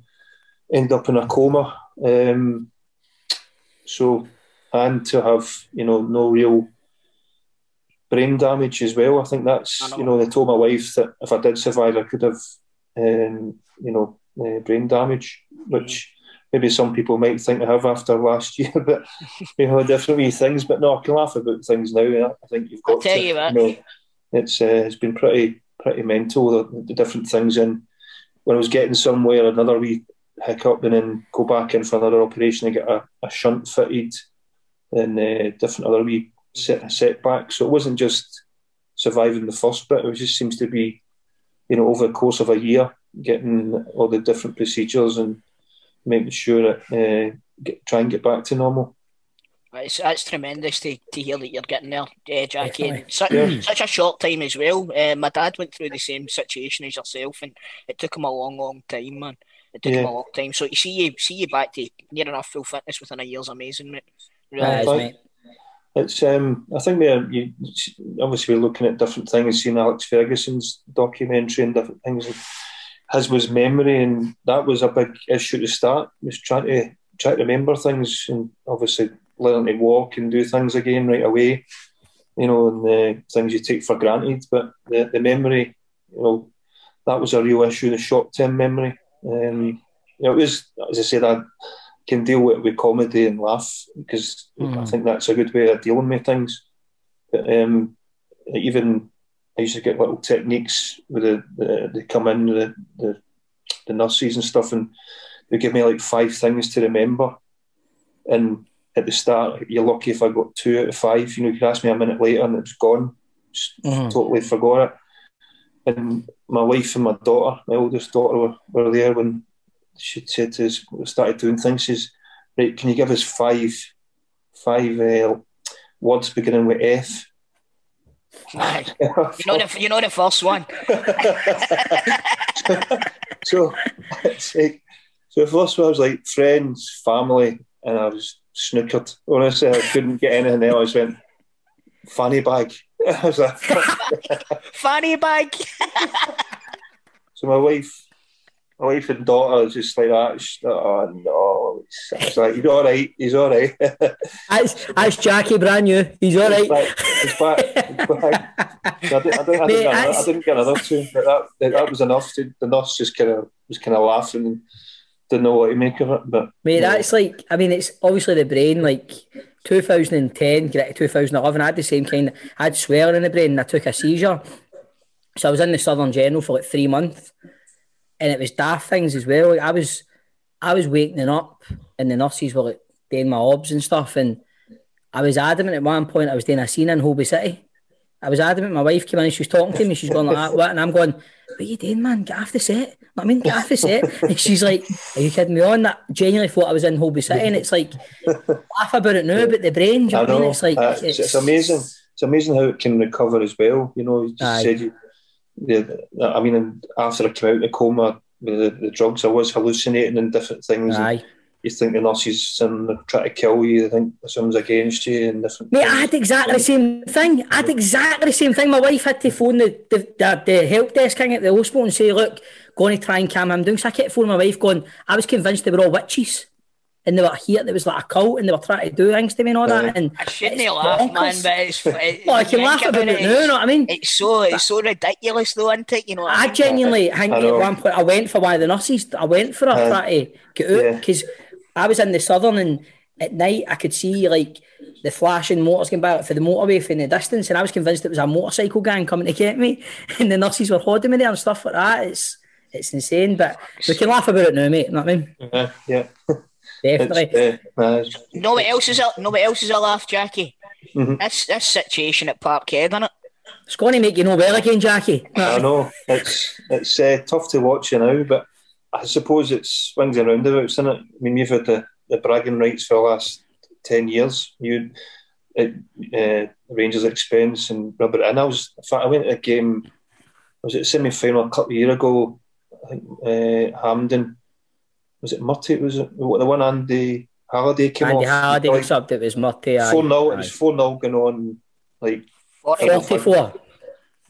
end up in a coma. Um, so and to have you know no real brain damage as well. I think that's you know they told my wife that if I did survive, I could have um, you know uh, brain damage, which maybe some people might think I have after last year, but you know different wee things. But no, I can laugh about things now. I think you've got tell to, you what. know, it's uh, it's been pretty pretty mental the, the different things and when I was getting somewhere another wee hiccup and then go back in for another operation and get a, a shunt fitted and uh, different other wee set, setbacks. So it wasn't just surviving the first bit, it just seems to be, you know, over the course of a year, getting all the different procedures and making sure that uh, get, try and get back to normal. It's, that's tremendous to, to hear that you're getting there, uh, Jackie. And such, Yeah. such a short time as well. Uh, my dad went through the same situation as yourself, and it took him a long, long time, man. It took him a long time. So to see you see you back to near enough full fitness within a year's amazing, mate. Really That is. is, mate. It's um, I think we're you, obviously we're looking at different things, seeing Alex Ferguson's documentary and different things. His was memory, and that was a big issue to start. Was trying to try to remember things, and obviously learning to walk and do things again right away. You know, and the things you take for granted. But the, the memory, you know, that was a real issue. The short term memory. Um, you know, it was as I said, I can deal with, with comedy and laugh because I Mm. think that's a good way of dealing with things. But um, even I used to get little techniques with the, the they come in the, the the nurses and stuff, and they give me like five things to remember. And at the start, you're lucky if I got two out of five. You know, you could ask me a minute later and it was gone. Just Mhm. totally forgot it. And my wife and my daughter, my oldest daughter, were, were there when she said to us, we started doing things. She's right. Can you give us five, five uh, words beginning with F? You know the you know the first one. so it's so the first one was like friends, family, and I was snookered. Honestly, I couldn't get anything else. I went fanny bag. I was like, Fanny bag. so my wife, my wife and daughter was just like that. She's like, oh no! it's like, he's all right. He's all right. That's, that's Jackie brand new. He's all right. He's back. He's back. So I, didn't, I, didn't, I, didn't get, that's- I didn't get another two, but that, that, that was enough. To, the nurse just kind of was kind of laughing didn't know what to make of it. But Mate, yeah. that's like, I mean, it's obviously the brain, like 2010, get to 2011, I had the same kind of, I had swelling in the brain and I took a seizure. So I was in the Southern General for like three months and it was daft things as well. Like I was, I was waking up and the nurses were like doing my obs and stuff and I was adamant at one point I was doing a scene in Holby City. I was adamant. My wife came in and she was talking to me. She's going like that, what? And I'm going, what are you doing, man? Get off the set. I mean, get off the set. And she's like, are you kidding me on? That genuinely thought I was in Holby City. And it's like, laugh about it now, but the brain, do you I know I mean? It's like, Uh, it's, it's amazing. It's amazing how it can recover as well. You know, you just said you. The, I mean, after I came out of the coma with the, the drugs, I was hallucinating and different things. and Aye. You think the nurses and try to kill you. They think someone's against you and different. Mate, I had exactly the same thing. I had exactly the same thing. My wife had to phone the, the, the, the help desk thing at the hospital and say, look, going to try and calm him down. So I kept phoning my wife going, I was convinced they were all witches. and they were here. There was like a cult, and they were trying to do things to me and all that. And I shouldn't it's laugh, man, but it's. It, Well, I can laugh about it now, you know what I mean? It's so it's so ridiculous, though, isn't it? You know, what I mean? genuinely think at one point I went for one of the nurses. I went for her Uh, trying to get out yeah. Because I was in the southern and at night I could see like the flashing motors going by for the motorway from the distance, and I was convinced it was a motorcycle gang coming to get me, and the nurses were holding me there and stuff like that. It's it's insane, but we can laugh about it now, mate. You know what I mean? Yeah, yeah. Definitely. It's, uh, nah, it's- Nobody else is a nobody else is a laugh, Jackie. Mhm. This this situation at Parkhead, isn't it? It's going to make you know well again, Jackie. I know it's it's uh, tough to watch you now, but I suppose it's swings and roundabouts, isn't it? I mean, you've had the, the bragging rights for the last ten years. You at uh, Rangers' expense and rub it in. I was, in fact, I went to a game. Was it semi final a couple of years ago? I think uh, Hampden. Was it Murty? Was it the one Andy Halliday came Andy off? Halliday like. It was Murty. Four 0 It was four 0 going on. Like Forty-four.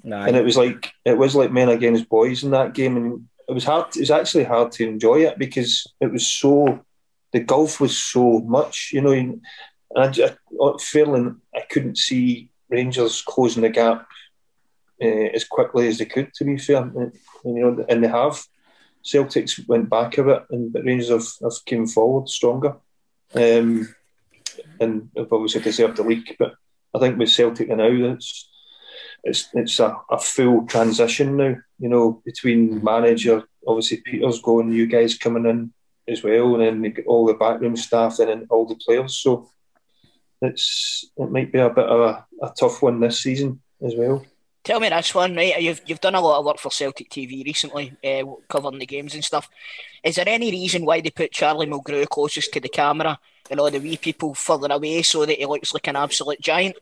and it was like it was like men against boys in that game, and it was hard. It was actually hard to enjoy it because it was so the golf was so much, you know. And I, just- I I couldn't see Rangers closing the gap uh, as quickly as they could. To be fair, and, you know, and they have. Celtics went back a bit, and but Rangers have, have came forward stronger, um, and have obviously deserved the league. But I think with Celtic now, it's it's it's a, a full transition now. You know, between manager, obviously Peter's going, you guys coming in as well, and then all the backroom staff and then all the players. So it's it might be a bit of a, a tough one this season as well. Tell me this one, right? You've you've done a lot of work for Celtic TV recently, uh, covering the games and stuff. Is there any reason why they put Charlie Mulgrew closest to the camera and all the wee people further away so that he looks like an absolute giant?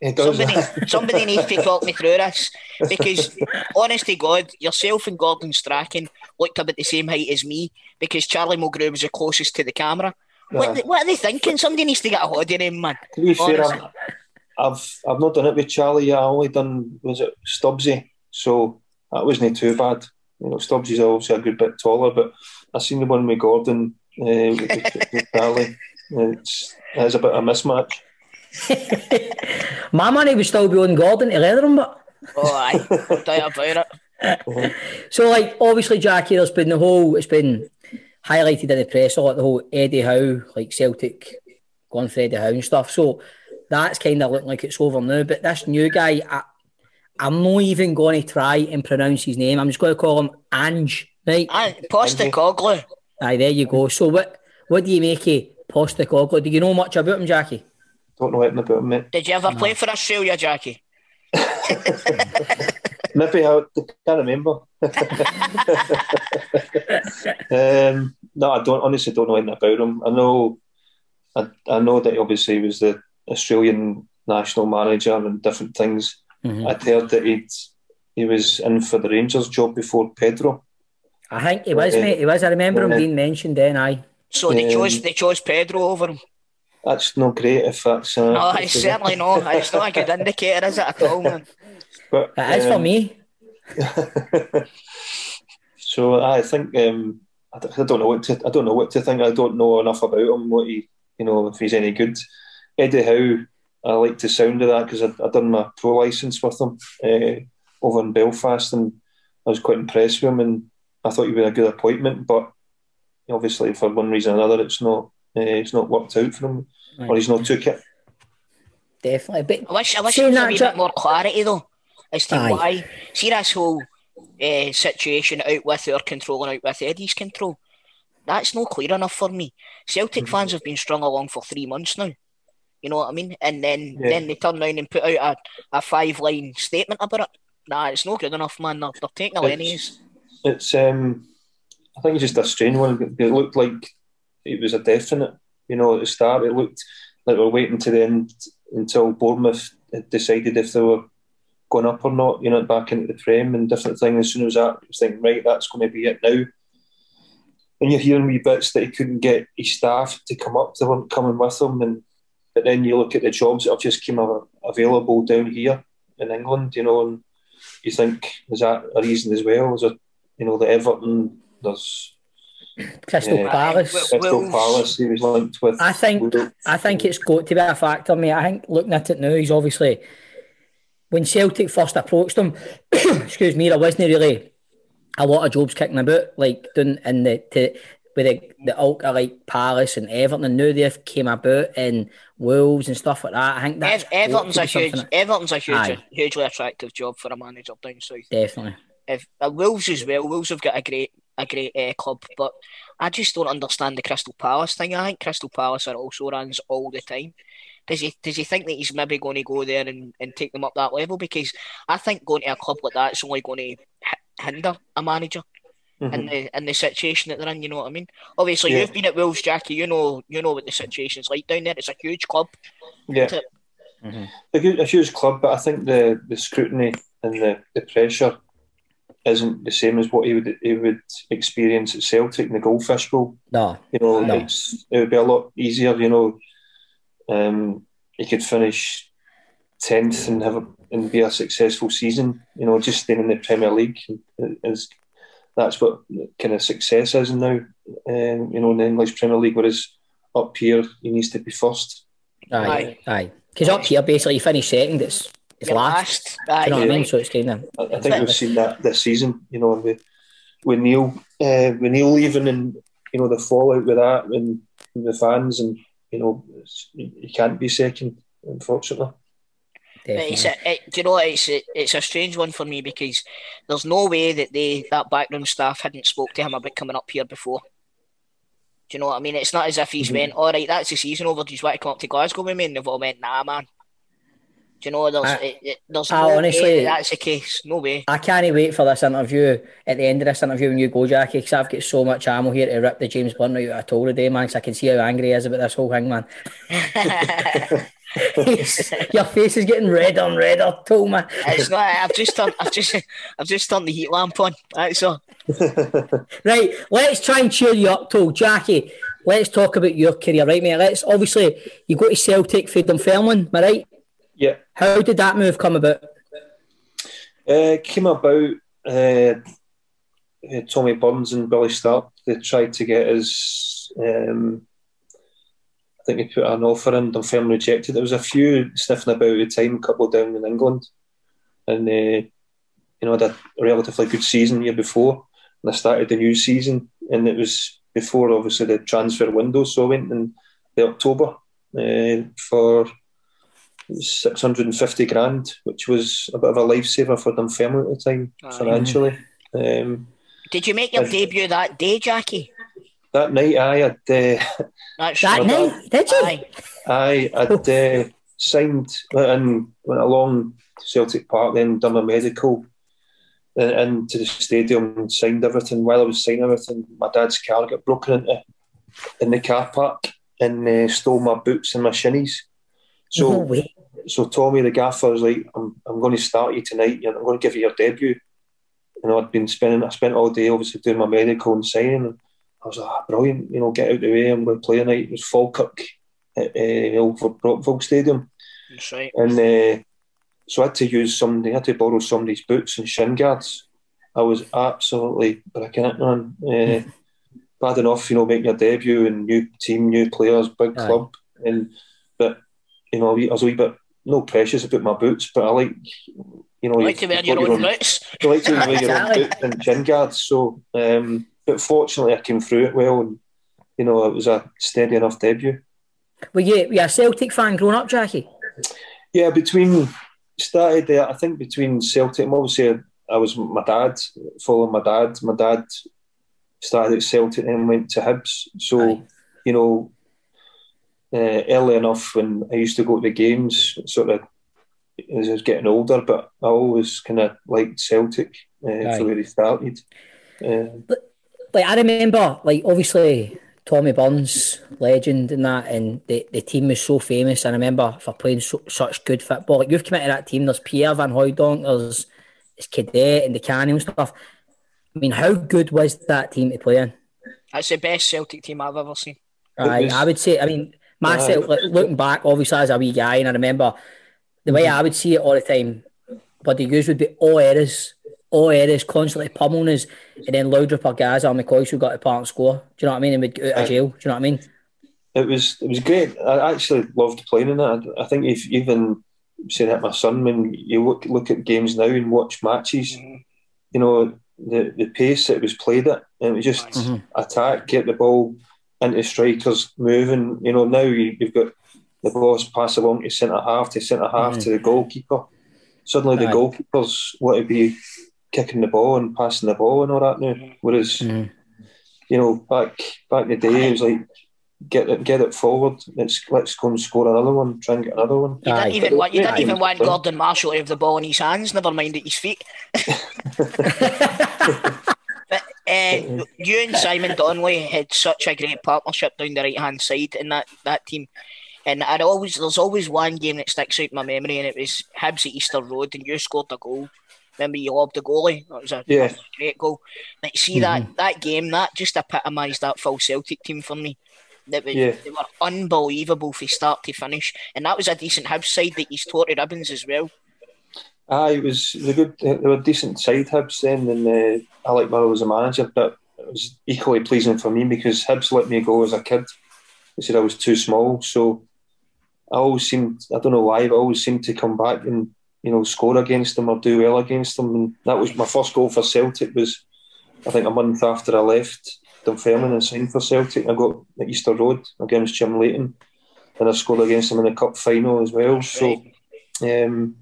It does. Somebody, somebody needs to talk me through this because, honest to God, yourself and Gordon Strachan looked about the same height as me because Charlie Mulgrew was the closest to the camera. What, Yeah. what are they thinking? Somebody needs to get a hold of him, man. To be fair, I've I've not done it with Charlie. yet. I only done was it Stubbsy, so that wasn't too bad. You know, Stubbsy's obviously a good bit taller, but I seen the one with Gordon uh, with, with- with Charlie. It's, it's a bit of a mismatch. My money would still be on Gordon to leather him, but Oh, aye, doubt about it. so like obviously Jackie, there's been the whole it's been highlighted in the press a lot the whole Eddie Howe, like Celtic going for Eddie Howe and stuff. So that's kind of looking like it's over now. But this new guy, I, I'm not even going to try and pronounce his name. I'm just going to call him Ange, right? Aye, Postecoglou. Aye, there you go. So what what do you make of Postecoglou? Do you know much about him, Jackie? Don't know anything about him, mate. Did you ever play for Australia, Jackie? Maybe I can't remember. um, no, I don't. Honestly, don't know anything about him. I know, I, I know that he obviously was the Australian national manager and different things. Mhm. I'd heard that he'd he was in for the Rangers job before Pedro. I think he was, Yeah. mate. He was. I remember him being mentioned then. I. So they Um, chose they chose Pedro over him. That's not great if that's. Uh, No, it's certainly not. It's not a good indicator, is it at all, man? But, It is for um, me. So I think um, I, don't, know what to I don't know what to think. I don't know enough about him. What he you know if he's any good. Eddie Howe, I like the sound of that because I I done my pro license with him uh, over in Belfast and I was quite impressed with him and I thought he'd been a good appointment. But obviously for one reason or another, it's not uh, it's not worked out for him or he's not took it. Definitely. But I wish I wish Saying there was a that, wee bit more clarity though as to Aye. why. See this whole uh, situation out with our control and out with Eddie's control. That's not clear enough for me. Celtic Mm-hmm. fans have been strung along for three months now. You know what I mean? And then Yeah. then they turn around and put out a, a five line statement about it. Nah, it's not good enough, man. They're, they're taking a Lenny's. It's um, I think it's just a strange one. It looked like it was a definite. You know, at the start, it looked like we're waiting to the end until Bournemouth had decided if they were going up or not. You know, back into the frame and different things. As soon as that, I was thinking, right, that's going to be it now. And you're hearing wee bits that he couldn't get his staff to come up; they weren't coming with him. And but then you look at the jobs that have just came available down here in England. You know, and you think is that a reason as well? Is it you know the Everton? There's Crystal uh, Palace. Crystal Palace. He was linked with. I think I think it's got to be a factor, mate. I think looking at it now, he's obviously when Celtic first approached him. excuse me, there wasn't really a lot of jobs kicking about, like doing in the to, with the the Ultra like Palace and Everton. And now they've came about and Wolves and stuff like that. I think that's Ev- Everton's a huge, that- Everton's a huge, Aye. hugely attractive job for a manager down south. definitely. If uh, Wolves as well, Wolves have got a great, a great uh, club, but I just don't understand the Crystal Palace thing. I think Crystal Palace are also runs all the time. Does he does he think that he's maybe going to go there and, and take them up that level? Because I think going to a club like that is only going to hi- hinder a manager in the in the situation that they're in. You know what I mean? Obviously, Yeah. you've been at Wolves, Jackie. You know you know what the situation's like down there. It's a huge club. Yeah. To- a, hu- a huge club, but I think the, the scrutiny and the, the pressure isn't the same as what he would he would experience at Celtic in the Goldfish Bowl. No, You know, No. it's, it would be a lot easier. You know, um, he could finish tenth and have a, and be a successful season. You know, just staying in the Premier League is that's what kind of success is now. Um, you know, in the English Premier League, whereas up here he needs to be first. Aye, aye. Because up here, basically, you finish second. It's it's last. last. You know what I mean? So it's kind of. I I think we've seen that this season. You know, with with Neil, uh, with Neil leaving, and you know the fallout with that, and the fans, and you know, it's, you can't be second, unfortunately. It's a, it, do you know what, it's a, it's a strange one for me because there's no way that they that backroom staff hadn't spoke to him about coming up here before. Do you know what I mean? It's not as if he's Mhm. went, all right, that's the season over. Do you want to come up to Glasgow with me? And they've all went, nah, man. Do you know? There's I- it, it, there's I no honestly- that's the case. No way. I can't wait for this interview at the end of this interview when you go, Jackie, because I've got so much ammo here to rip the James Blunt out of a toll today, man. Because I can see how angry he is about this whole thing, man. Your face is getting redder and redder, toll, man. It's not. I've just turned. I've just. I've just turned the heat lamp on. That's all. Right, let's try and cheer you up, Toll. Jackie, let's talk about your career, right, mate? Let's obviously you go to Celtic for Dunfermline, am I right? Yeah. How did that move come about? Uh, came about uh, uh, Tommy Burns and Billy Stark. They tried to get us. Um, I think they put an offer in. Dunfermline rejected. There was a few sniffing about at the time, a couple down in England, and uh, you know, I had a relatively good season the year before, and I started the new season, and it was before obviously the transfer window. So I went in the October uh, for 650 grand, which was a bit of a lifesaver for Dunfermline at the time, Aye. financially. Um, Did you make your Yes. debut that day, Jackie? that night, I had uh, That's That right. night, did you? Aye. I had uh, signed and went along to Celtic Park, then done my medical, and into the stadium and signed everything. While I was signing everything, my dad's car got broken into in the car park and uh, stole my boots and my shinnies. So no way. so Tommy, the gaffer, was like, I'm, I'm going to start you tonight. I'm going to give you your debut. You know, I'd been spending, I spent all day obviously doing my medical and signing. And I was like, ah, brilliant, you know, get out of the way. I'm going to play tonight. It was Falkirk at uh, Old Brockville Stadium. That's right. And uh, so I had to use somebody, I had to borrow somebody's boots and shin guards. I was absolutely bricking it, man. Uh, bad enough, you know, making your debut and new team, new players, big Aye. club. And but you know, I was a wee bit no precious about my boots, but I like you know, You like to wear you've your got own boots. you like to wear your own boots and shin guards. So, um, but fortunately, I came through it well, and you know, it was a steady enough debut. Were you, were you a Celtic fan growing up, Jackie? Yeah, between started there, I think between Celtic, and obviously I was my dad, following my dad. My dad started at Celtic and went to Hibs. So, Aye. you know, uh, early enough when I used to go to the games, sort of as I was getting older, but I always kind of liked Celtic uh, Aye. for where he started. Uh, Like I remember, like obviously Tommy Burns, legend and that, and the, the team was so famous. I remember for playing so, such good football. Like you've come into that team. There's Pierre Van Hooydonk, there's there's Cadete and Di Canio and stuff. I mean, how good was that team to play in? That's the best Celtic team I've ever seen. I, was- I would say, I mean, myself, like, looking back, obviously as a wee guy, and I remember the way I would see it all the time, but the use would be all eras all areas constantly pummeling us, and then Laudrup or Gazza or McCoist who got the part and score. Do you know what I mean? And we'd get out of jail. Do you know what I mean? It was it was great. I actually loved playing in it. I, I think if even saying that my son, when you look look at games now and watch matches, you know the the pace that it was played at, and it was just Mhm. attack, get the ball into strikers moving. You know now you, you've got the balls pass along to centre half to centre half Mhm. to the goalkeeper. Suddenly the Aye. goalkeepers want to be kicking the ball and passing the ball and all that now. Whereas you know back back in the day it was like get it get it forward. Let's let's go and score another one. Try and get another one. You didn't even want you didn't even want Gordon Marshall to have the ball in his hands, never mind at his feet. But uh, you and Simon Donnelly had such a great partnership down the right hand side in that, that team. And I'd always there's always one game that sticks out in my memory, and it was Hibs at Easter Road, and you scored a goal. Remember you lobbed the goalie? That was a Yeah. great goal. Like see that that game, that just epitomised that full Celtic team for me. That was, Yeah. They were unbelievable from start to finish, and that was a decent Hibs side that he's tore to ribbons as well. Aye, it was it was a good. They were decent side Hibs then, and uh, I like Murrow as a manager, but it was equally pleasing for me because Hibs let me go as a kid. They said I was too small, so I always seemed I don't know why, but I always seemed to come back and you know score against them or do well against them. And that was my first goal for Celtic. Was I think a month after I left Dunfermline and signed for Celtic. I got at Easter Road against Jim Leighton, and I scored against them in the cup final as well. So. Um,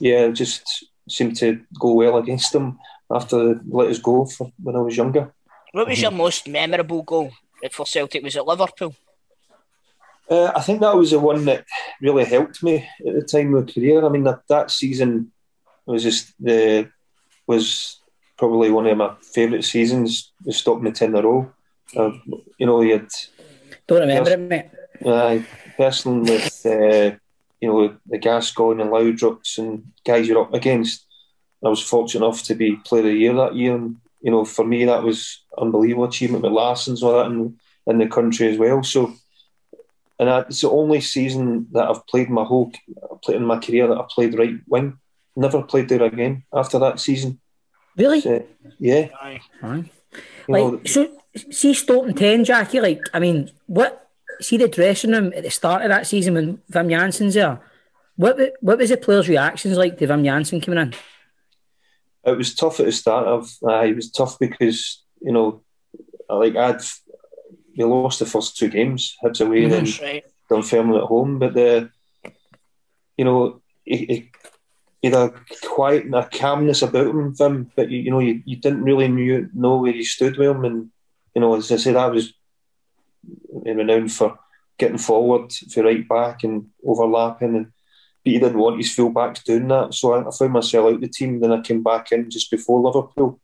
yeah, it just seemed to go well against them after they let us go for when I was younger. What was your most memorable goal for Celtic? Was it Liverpool? Uh, I think that was the one that really helped me at the time of my career. I mean, that, that season was just the was probably one of my favourite seasons. The stopping the ten in a row. Uh, you know, you had Don't remember it, mate. uh, personally with uh, you know the Gascoigne and loud Laudrups and guys you're up against. I was fortunate enough to be Player of the Year that year, and you know for me that was unbelievable achievement with Larsson's all that in, in the country as well. So, and that, it's the only season that I've played my whole played in my career that I played right wing. Never played there again after that season. Really? So, yeah. Aye. You Like, know, so, see Stoke 10, Jackie, like, I mean, what, see the dressing room at the start of that season when Wim Jansen's there? What, what was the players' reactions like to Vim Jansen coming in? it was tough at the start of uh, it was tough because you know like I'd we lost the first two games Hibs away and That's then right. Dunfermline at home but the you know he, he, he had a quiet and a calmness about him Wim, but you, you know you, you didn't really knew, know where he stood with him and you know as I said I was renowned for getting forward for right back and overlapping and but he didn't want his full backs doing that. So I, I found myself out the team. Then I came back in just before Liverpool,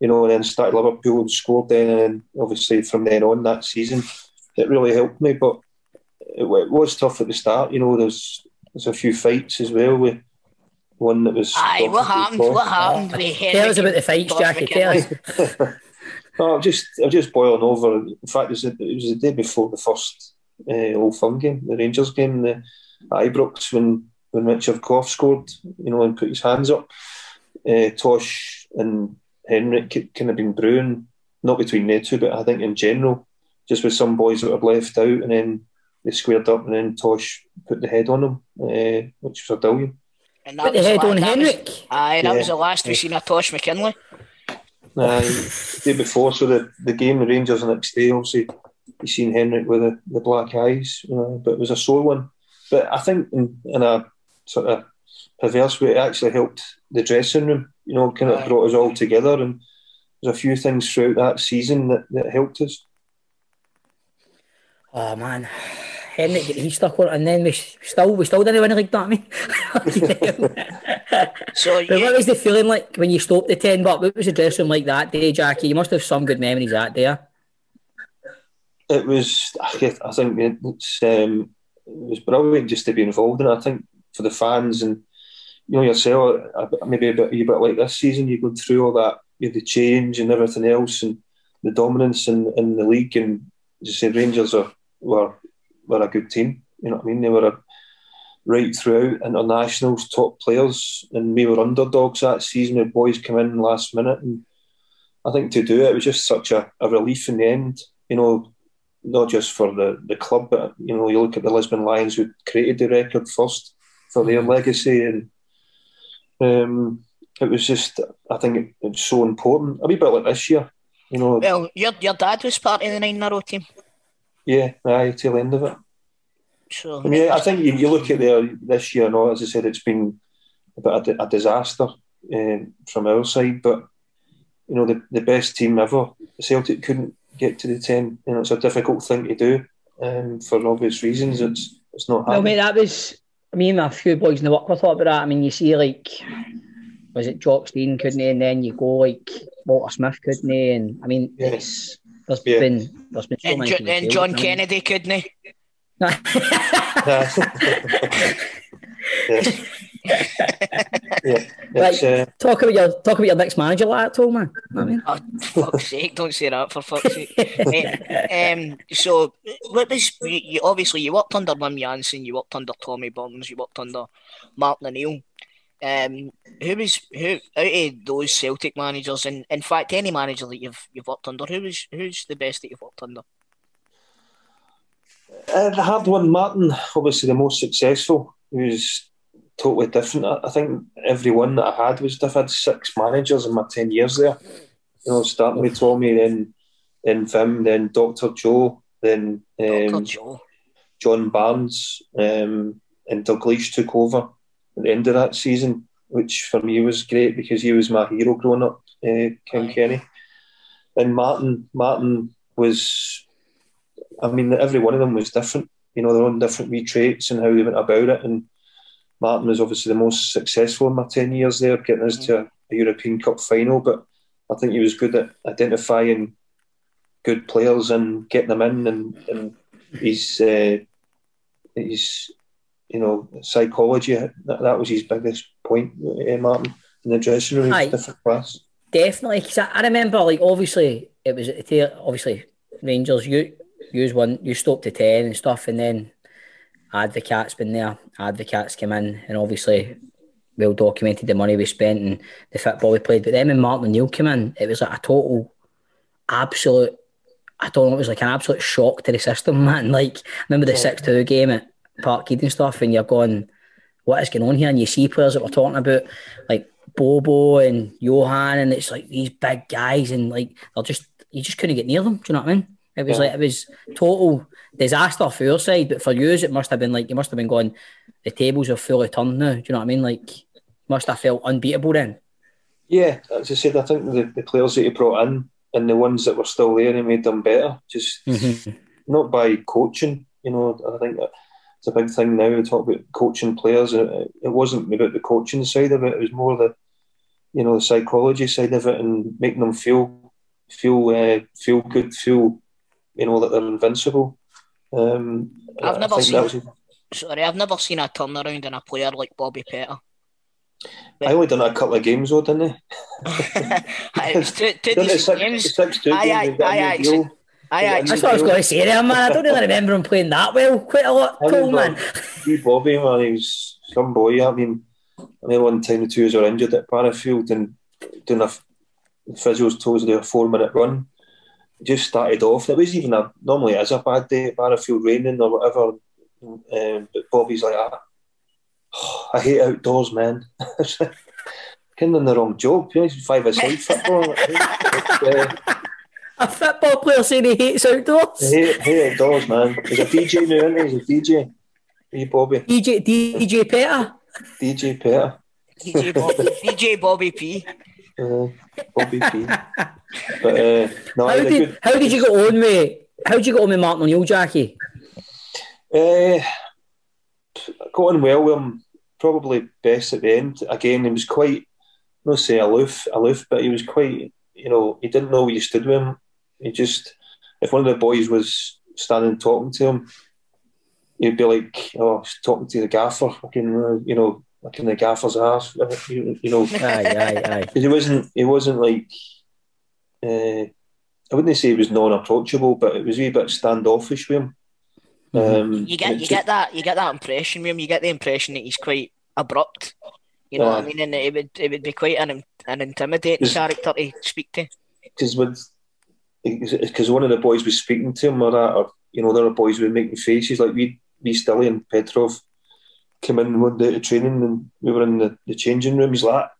you know, and then started Liverpool and scored then. And then obviously from then on that season, it really helped me. But it, it was tough at the start. You know, there's there's a few fights as well. With one that was. Aye, what happened? What happened? Tell us about the fights, Jackie. Tell us. McKinlay? No, I'm just I'm just boiling over. In fact, it was, the, it was the day before the first uh, Old Firm game, the Rangers game, the Ibrox when when Richard Gough scored, you know, and put his hands up. Uh, Tosh and Henrik kind of been brewing, not between the two, but I think in general, just with some boys that were left out, and then they squared up, and then Tosh put the head on them, uh, which was a billion. And Put the head la- on that was- Henrik. Aye, that Yeah. was the last we seen of Tosh McKinlay. Uh, day before, so the, the game, the Rangers the next day, obviously, you seen Henrik with the, the black eyes, you know, but it was a sore one. But I think in, in a sort of perverse way, it actually helped the dressing room, you know, kind of brought us all together. And there's a few things throughout that season that, that helped us. Oh, man. Henrik, he stuck on it, and then we s- still, we still didn't win a league, don't we? So But what was the feeling like when you stopped the 10 but What was the dressing room like that day, Jackie? You must have some good memories that day. It was, I think it's, um, it was brilliant just to be involved in it. I think for the fans and you know yourself, maybe a bit, a bit like this season, you go through all that, you know, the change and everything else, and the dominance in, in the league. And as you say, Rangers are were were a good team. You know what I mean? They were a right throughout internationals, top players, and we were underdogs that season. The boys come in last minute, and I think to do it, it was just such a, a relief in the end. You know, not just for the, the club, but you know, you look at the Lisbon Lions who created the record first for their legacy, and um, it was just, I think it, it's so important. A wee bit like this year, you know. Well, your your dad was part of the nine in a row team. Yeah, aye, till the end of it. So I mean, I think you, you look at there this year, no, as I said, it's been a bit of a, a disaster um, from our side, but you know, the, the best team ever, Celtic couldn't get to the 10. You know, it's a difficult thing to do um, for obvious reasons. It's it's not Well, happening. mate, that was. I mean, a few boys in the work were thought about that. I mean, you see, like, was it Jock Stein, couldn't he? And then you go like Walter Smith, couldn't he? And I mean, it's there's Yeah. been there's been so and, many. Jo- and John. Kennedy, couldn't he? Yeah, Right, uh, talk about your talk about your next manager, like that, told man. I mean, Oh, fuck's sake! Don't say that for fuck's sake. Eh, um, so, what was you, you, obviously you worked under Wim Jansen, you worked under Tommy Burns, you worked under Mark O'Neill. Um, who was who out of those Celtic managers, and in fact any manager that you've you've worked under, who was who's the best that you've worked under? Uh, the hard one, Martin, obviously the most successful. He was totally different. I, I think every one that I had was different. I had six managers in my 10 years there. You know, starting with Tommy, then then Wim, then Dr. Joe, then um, Dr. Joe. John Barnes, um, and Dalglish took over at the end of that season, which for me was great because he was my hero growing up, uh, Ken Kenny. And Martin, Martin was, I mean, every one of them was different. You know, their own different wee traits and how they went about it. And Martin was obviously the most successful in my ten years there, getting us to a European Cup final. But I think he was good at identifying good players and getting them in, and, and he's uh, his you know psychology that, that was his biggest point, uh, Martin, in the dressing room. Aye. different class. Definitely, because I, I remember, like, obviously, it was at the tail, obviously Rangers. You use one, you stopped to ten and stuff, and then Advocaat's been there. Advocaat's came in, and obviously, well documented the money we spent and the football we played. But then when Martin O'Neill came in, it was like a total, absolute. I don't know. It was like an absolute shock to the system, man. Like, remember the oh. six two game at Parkhead and stuff, and you're going, "What is going on here?" And you see players that we're talking about, like Bobo and Johan, and it's like these big guys, and like they're just you just couldn't get near them. Do you know what I mean? It was Yeah. like it was total disaster for your side, but for you, it must have been like you must have been going. The tables are fully turned now. Do you know what I mean? Like, must have felt unbeatable then. Yeah, as I said, I think the, the players that you brought in and the ones that were still there, he made them better. Just not by coaching. You know, I think that it's a big thing now. We talk about coaching players. It, it wasn't about the coaching side of it. It was more the, you know, the psychology side of it and making them feel, feel, uh, feel good, feel, you know, that they're invincible. Um, I've never seen. was- Sorry, I've never seen a turnaround in a player like Bobby Petta. I only done a couple of games though, didn't Aye, It's two, two it decent six- games. six, two Aye, games, aye, they got a aye, new aye, deal. aye, aye. That's what I was going to say there, man. I don't really remember him playing that well. Quite a lot, I tall remember man. wee Bobby, man, he was some boy. I mean, I remember one time the two of us were injured at Barrowfield and doing a f- physio's told us to do a four minute run. It just started off. It was even a normally it is a bad day at Barrowfield raining or whatever. Um, but Bobby's like, ah, I hate outdoors, man. kind of in the wrong job. You know, he's five aside football. uh, A football player saying he hates outdoors. I hate, hate outdoors, man. He's a DJ now, isn't he? He's a DJ. Wee Bobby. DJ DJ Peter. DJ Peter. DJ Bobby, DJ Bobby P. Uh, Bobby P. But uh, no, How he had a did, good. how did you go on with how did you go on with Martin O'Neill, Jackie? Uh, got on well with him. Probably best at the end. Again, he was quite, not say aloof, aloof, but he was quite. You know, he didn't know where you stood with him. He just, if one of the boys was standing talking to him, he'd be like, "Oh, he's talking to the gaffer, fucking, uh, you know, like in the gaffer's ass." You, you know, Aye, aye, aye. 'Cause he wasn't. He wasn't like. Uh, I wouldn't say he was non-approachable, but it was a bit standoffish with him. Um, You get you get that you get that impression with him. You get the impression that he's quite abrupt. You know what I mean? And it would it would be quite an an intimidating character to speak to. because with because one of the boys was speaking to him or that, or you know, the other boys were making faces like we, we Stilly and Petrov came in one day to training and we were in the, the changing room. He's like,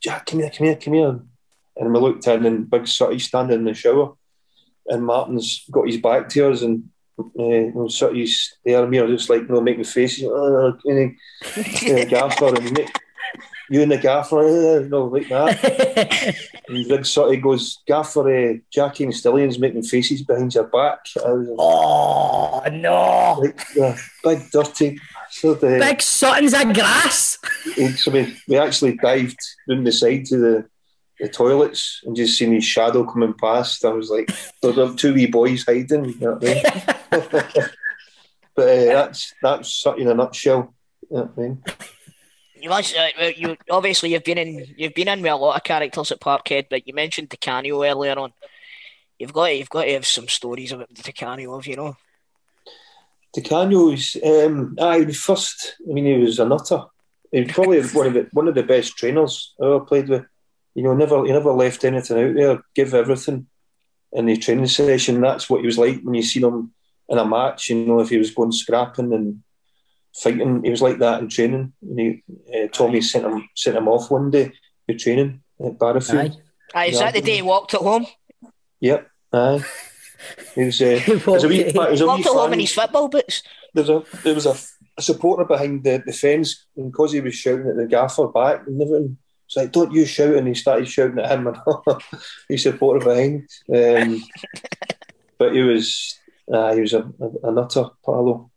Jack, come here, come here, come here. And we looked in and Big Sutty's standing in the shower and Martin's got his back to us and uh, you know, Sutty's there and we are just like, you know, making faces. Uh, and he, gaffer and me- you and the gaffer, uh, you know, like that. and Big Sutty goes, Gaffer, uh, Jackie and Stillian's making faces behind your back. I was oh, no. Like, uh, big dirty. So the, Big Sutton's a grass. so we, we actually dived down the side to the, the toilets and just seen his shadow coming past. I was like, there are two wee boys hiding. You know what I mean? but uh, that's that's Sutty in a nutshell. You know what I mean? You must, uh, you obviously you've been in you've been in with a lot of characters at Parkhead, but you mentioned Di Canio earlier on. You've got to, you've got to have some stories about Di Canio, have you know? Di Canio's, um, aye, the first, I mean, he was a nutter. He was probably one of the one of the best trainers I ever played with. You know, never he never left anything out there. Give everything in the training session. That's what he was like when you seen him in a match. You know, if he was going scrapping and fighting, he was like that in training. And he, uh, Tommy sent him sent him off one day for training at Barrowfield. Aye, is that the day he walked at home? Yep. Aye. He was, uh, there was a wee, there was a wee walked at fan- in his football boots. there was a there was a, a supporter behind the, the fence, and because he was shouting at the gaffer back and everything, it's like, "Don't you shout!" And he started shouting at him, and he supported behind. Um, but he was uh, he was a, a, a nutter, Paolo.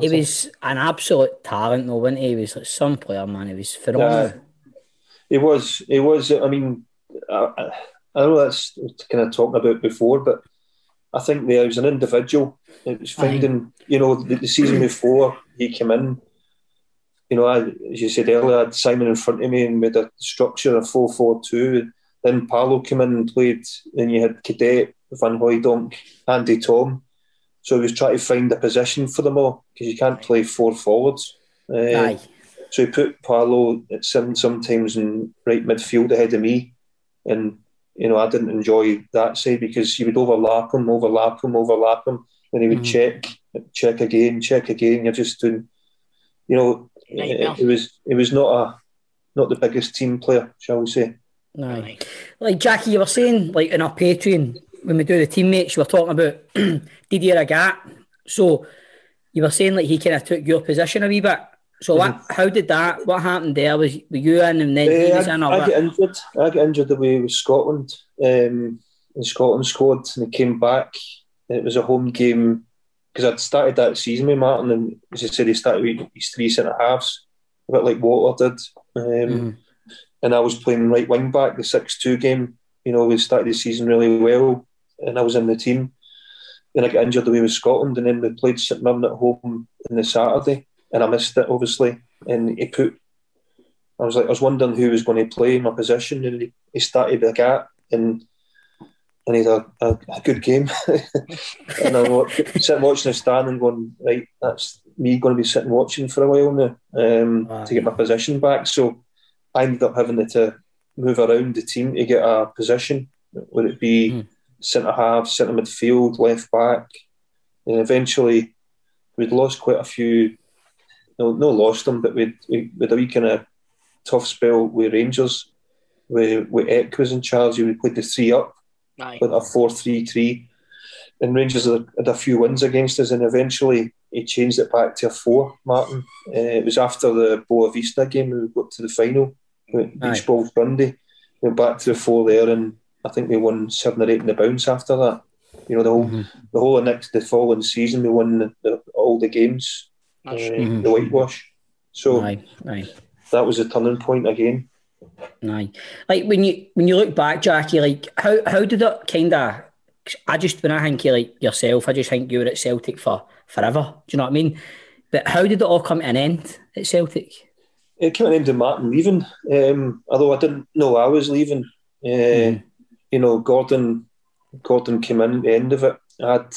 He was an absolute talent, though, wasn't he? He was like some player, man. He was phenomenal. Yeah, he was. He was. I mean, I, I I know that's kind of talking about before, but I think there was an individual. It was finding, you know, the, the season before he came in. You know, I, as you said earlier, I had Simon in front of me and with a structure of four four two. Then Paolo came in and played. and you had Cadete, Van Hooydonk, Andreas Thom. So he was trying to find a position for them all because you can't play four forwards. Uh, Aye. so he put Paolo at some, sometimes in right midfield ahead of me. And, you know, I didn't enjoy that side because you would overlap him, overlap him, overlap him. Then he would check, check again, check again. You're just doing, you know, it, it was it was not a not the biggest team player, shall we say. Aye. Like Jackie, you were saying, like in our Patreon, when we do the teammates, you were talking about Didier Agathe. So you were saying like he kind of took your position a wee bit. So what? How did that? What happened there? Was were you in and then he Uh, was in? I, Or I what? get injured. I get injured away with Scotland. Um, in Scotland squad, and he came back. It was a home game because I'd started that season with Martin, and as I said, he started with his three centre halves, a bit like Water did. Um, And I was playing right wing back, the six-two game. You know, we started the season really well, and I was in the team. Then I got injured away with Scotland, and then we played St Mirren at home on the Saturday, and I missed it obviously. And he put I was like, I was wondering who was going to play my position, and he, he started Agathe, and and he had a, a, a good game. and I was sitting watching the stand and going, right, that's me going to be sitting watching for a while now um, to get my position back. So I ended up having to move around the team to get a position. Would it be centre half, centre midfield, left back? And eventually, we'd lost quite a few. No, no, lost them, but we'd we, we'd a wee kind of tough spell with Rangers. Where with Eck was in charge, we played the three up Aye. with a four-three-three, and Rangers had, had a few wins against us, and eventually he changed it back to a four. Martin, uh, it was after the Boavista game we got to the final. We beat Aye. Spurs Dundee, went back to the four there, and I think we won seven or eight in the bounce after that. You know the whole the whole next the following season we won the, the, all the games, uh, Mhm. the whitewash. So Aye, aye. that was a turning point again. Aye. Like when you when you look back, Jackie, like how how did it kind of? I just when I think you like yourself, I just think you were at Celtic for forever. Do you know what I mean? But how did it all come to an end at Celtic? It came to an end of Martin leaving, um, although I didn't know I was leaving. Uh, You know, Gordon Gordon came in at the end of it. I had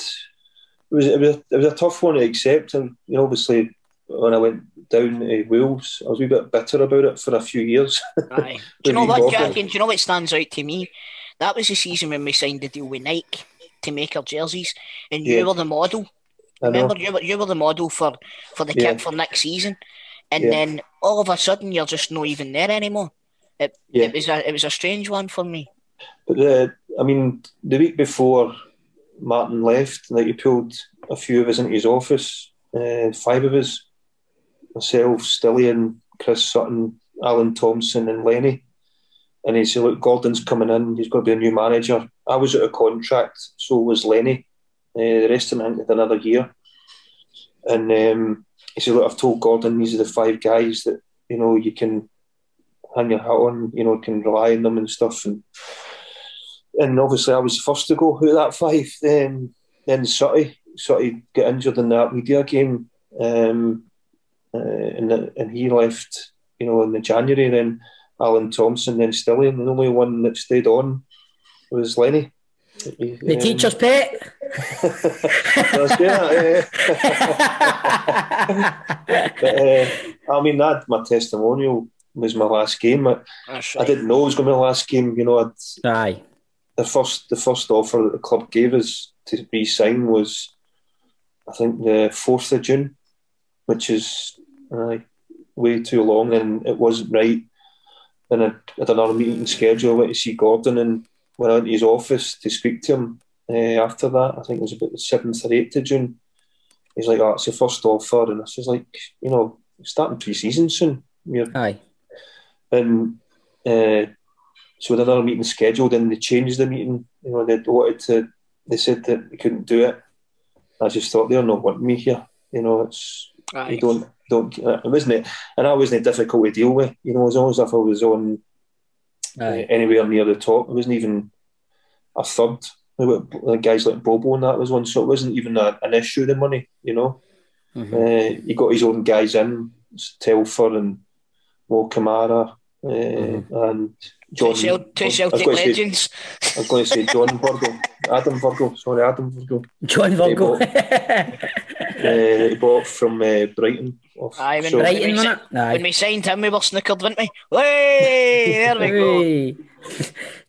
was it was, a, it was a tough one to accept, and you know, obviously when I went down to Wales, I was a bit bitter about it for a few years. Aye. Do you know what, Jackie? Do you know what stands out to me? That was the season when we signed the deal with Nike to make our jerseys, and you were the model. Remember, you were, you were the model for, for the Yeah. kit for next season, and Yeah. then all of a sudden you're just not even there anymore. It, Yeah. it was a it was a strange one for me. But the, I mean, the week before Martin left, like he pulled a few of us into his office, uh, five of us, myself, Stillian, Chris Sutton, Alan Thompson, and Lenny. And he said, "Look, Gordon's coming in. He's going to be a new manager." I was out of contract, so was Lenny. Uh, the rest of them had another year. And um, he said, "Look, I've told Gordon these are the five guys that you know you can hang your hat on. You know, can rely on them and stuff." And and obviously I was the first to go out of that five. Then then Sutty Sutty got injured in that media game, um, uh, and and he left. You know, in the January. Then Alan Thompson, then Stillian. The only one that stayed on was Lenny. The teacher's pet. That's good. but, uh, I mean, that my testimonial was my last game. I, I didn't know it was going to be my last game. You know, I'd, Aye. The first the first offer that the club gave us to re-sign was, I think, the fourth of June, which is uh, way too long, and it wasn't right. And I had another meeting scheduled. I went to see Gordon, and went out to his office to speak to him. Uh, after that, I think it was about the seventh or eighth of June. He's like, "Oh, it's your first offer," and I was like, "You know, starting pre-season soon." You're, Aye. and uh, so with another meeting scheduled, and they changed the meeting. You know, they wanted to. They said that they couldn't do it. I just thought they're not wanting me here. You know, it's you don't don't. It wasn't it, and that wasn't difficult to deal with. You know, as long as if I was on uh, anywhere near the top, it wasn't even a third. Guys like Bobo and that was one, so it wasn't even a, an issue. The money, you know. Mhm. Uh, he got his own guys in, Telfer and Mo Camara and John. Two, two Celtic going to say- legends. I was going to say John Virgo, Adam Virgo. Sorry, Adam Virgo. John He Virgo. bought, uh, he bought from uh, Brighton. Off- Aye, when, so- when, Brighton, we, si- Aye. when we signed him, we were snookered, weren't we? Way, there we go. Hey.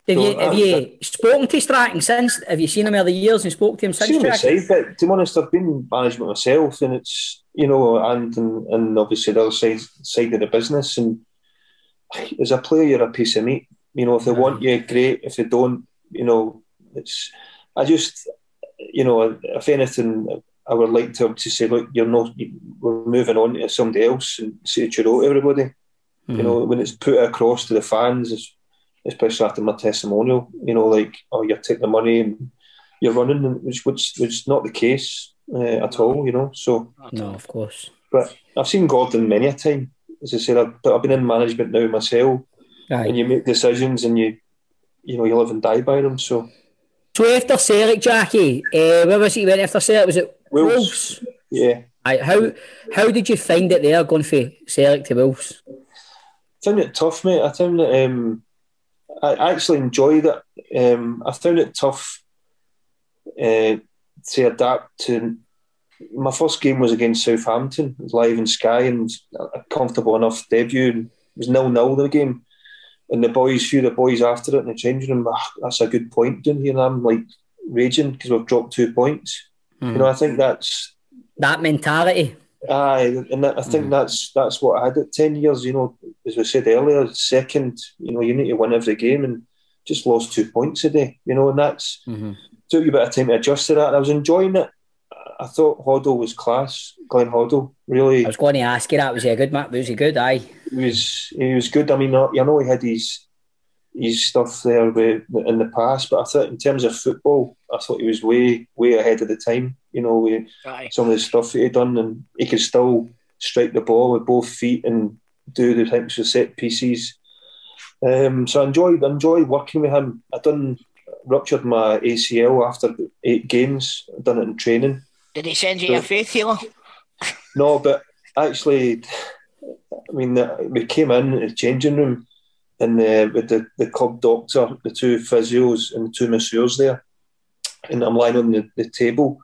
Have you, have you spoken to Strachan since? Have you seen him over the years and spoke to him since? seen side, but to be honest, I've been management myself, and it's you know, and and, and obviously the other side side of the business. And as a player, you're a piece of meat. You know, if they want you, great. If they don't, you know, it's. I just, you know, if anything, I would like to to say, look, you're not. We're moving on to somebody else and say cheerio to everybody. You know, when it's put across to the fans, especially after my testimonial, you know, like, oh, you're taking the money and you're running, and which which which is not the case uh, at all, you know. So, No, of course. but I've seen Gordon many a time. As I said, I've, I've been in management now myself, Aye. and you make decisions and you, you know, you live and die by them. So, So after Celtic, Jackie, uh, where was it you went after Celtic? Was it Wolves. Wolves? yeah, Aye, how how did you find it there going from Celtic to Wolves? I found it tough, mate. I found it. Um, I actually enjoyed it. Um, I found it tough uh, to adapt to. My first game was against Southampton. It was live in Sky and a comfortable enough debut. And it was nil nil the game. And the boys, few of the boys after it in the changing room, "Ah, that's a good point doing here. And I'm like raging because we've dropped two points. You hmm. know, I think that's That mentality. Aye, and that, I think hmm. that's that's what I had at ten years. You know, as we said earlier, second, you know, you need to win every game, and just lost two points a day. You know, and that's hmm. took you a bit of time to adjust to that. And I was enjoying it. I thought Hoddle was class. Glenn Hoddle really. I was going to ask you that. Was he a good man? Was he good? Aye. He was he was good. I mean, I I know he had his his stuff there with, in the past, but I thought in terms of football, I thought he was way way ahead of the time. You know, with Aye. some of the stuff that he done, and he could still strike the ball with both feet and do the types of set pieces. Um, so I enjoyed I enjoyed working with him. I done ruptured my ACL after eight games. I done it in training. Did he send you your faith healer? No, but actually, I mean, we came in the changing room and uh, with the, the club doctor, the two physios, and the two masseurs there. And I'm lying on the, the table,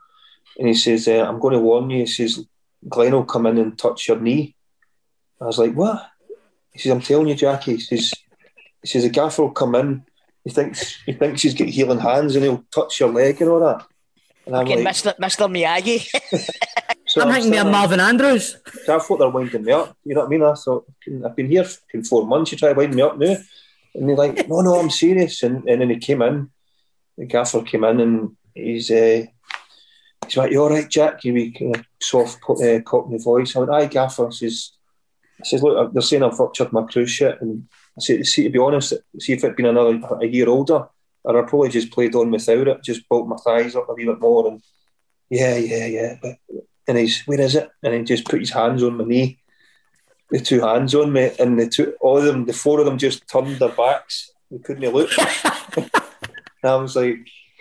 and he says, uh, "I'm going to warn you." He says, "Glenn will come in and touch your knee." I was like, "What?" He says, "I'm telling you, Jackie." He says, "He says the gaffer will come in. He thinks he thinks he's got healing hands, and he'll touch your leg and all that." And I'm Fucking like, Mr. Mr. Miyagi. so I'm thinking standing of Marvin Andrews. So I thought they're winding me up. You know what I mean? I thought I've been here for four months. You try to wind me up now, and they're like, "No, no, I'm serious." And, and then he came in. The gaffer came in, and he's uh, he's like, "You all right, Jack?" You wee kind of soft uh, cockney voice. I went, "Aye, gaffer." I says, "I says, look, they're saying I've ruptured my cruise ship." And I said, "See, to be honest, see if it'd been another a year older, or I'd probably just played on without it, just bulked my thighs up a wee bit more." And yeah, yeah, yeah. But and he's where is it? And he just put his hands on my knee, the two hands on me, and the two all of them, the four of them just turned their backs. They couldn't look. and I was like,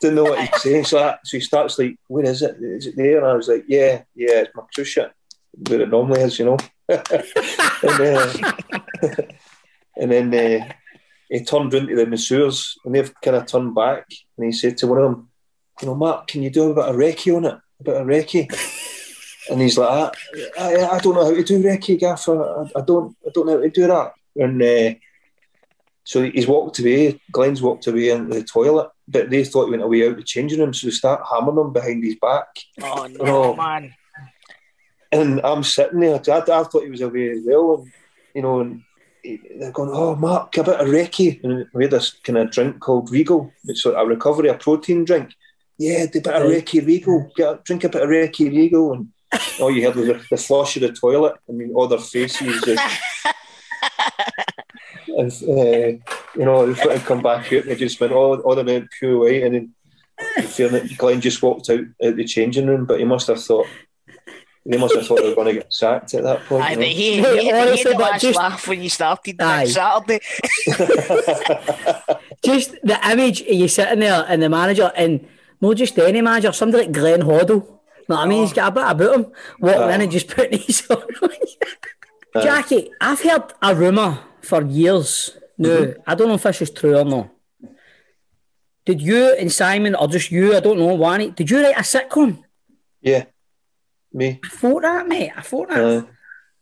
didn't know what he'd say. So, I, so he starts like, where is it? Is it there? And I was like, yeah, yeah, it's my cruise ship, where it normally is, you know. and, uh, and then uh, he turned into the masseurs, and they've kind of turned back, and he said to one of them, you know, Mark, can you do a bit of recce on it? A bit of recce? And he's like, I, I, I don't know how to do recce, gaffer. I, I don't, I don't know how to do that. And uh, so he's walked away. Glenn's walked away into the toilet, but they thought he went away out the changing room, so they start hammering him behind his back. Oh no, Oh. man. And I'm sitting there. I, I thought he was away as well, and you know, and they're going, "Oh, Mark, a bit of recce." And we had this kind of drink called Regal. It's a recovery, a protein drink. Yeah, the bit of recce Regal. Get a, drink a bit of recce Regal, and all you heard was the, the flush of the toilet. I mean, all their faces just. and, uh, you know, they come back out and they just went all, all the way pure white. And then Glenn just walked out at the changing room, but he must have thought, they must have thought they were going to get sacked at that point. Aye, you but know. he, he, Mate, he, honestly, he had the but last just- laugh when you started Aye. next Saturday. Just the image of you sitting there and the manager, and not just any manager, somebody like Glenn Hoddle. Know what I mean? He's oh. got a bit about him. Walking in and just putting his on. Jackie, I've heard a rumour for years. No, mm-hmm. I don't know if this is true or not. Did you and Simon, or just you, I don't know, one, did you write a sitcom? Yeah, me. I thought that, mate. I thought that. Uh,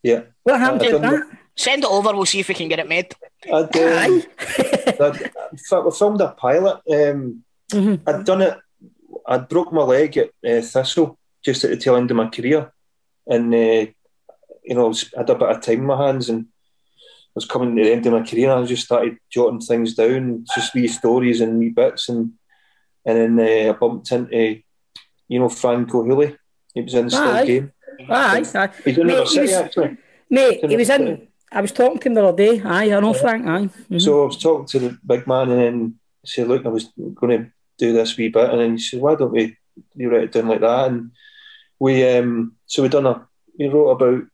yeah. what happened I to done that? Send it over, we'll see if we can get it made. I'd, um, I'd, I'd, filmed a pilot. Um, I'd done it. I'd broke my leg at uh, Thistle just at the tail end of my career, and uh, you know I I had a bit of time in my hands, and I was coming to the end of my career. And I just started jotting things down, just wee stories and wee bits, and and then uh, I bumped into you know Franco Hooley. He was in the still game. Aye, aye. He's in Mate, River he City was- actually. Mate, In he was in. I was talking to him the other day. Aye, I know Frank. Aye. Mhm. So I was talking to the big man, and then he said, "Look, I was going to do this wee bit," and then he said, "Why don't we you write it down like that?" And we, um, so we done a, we wrote about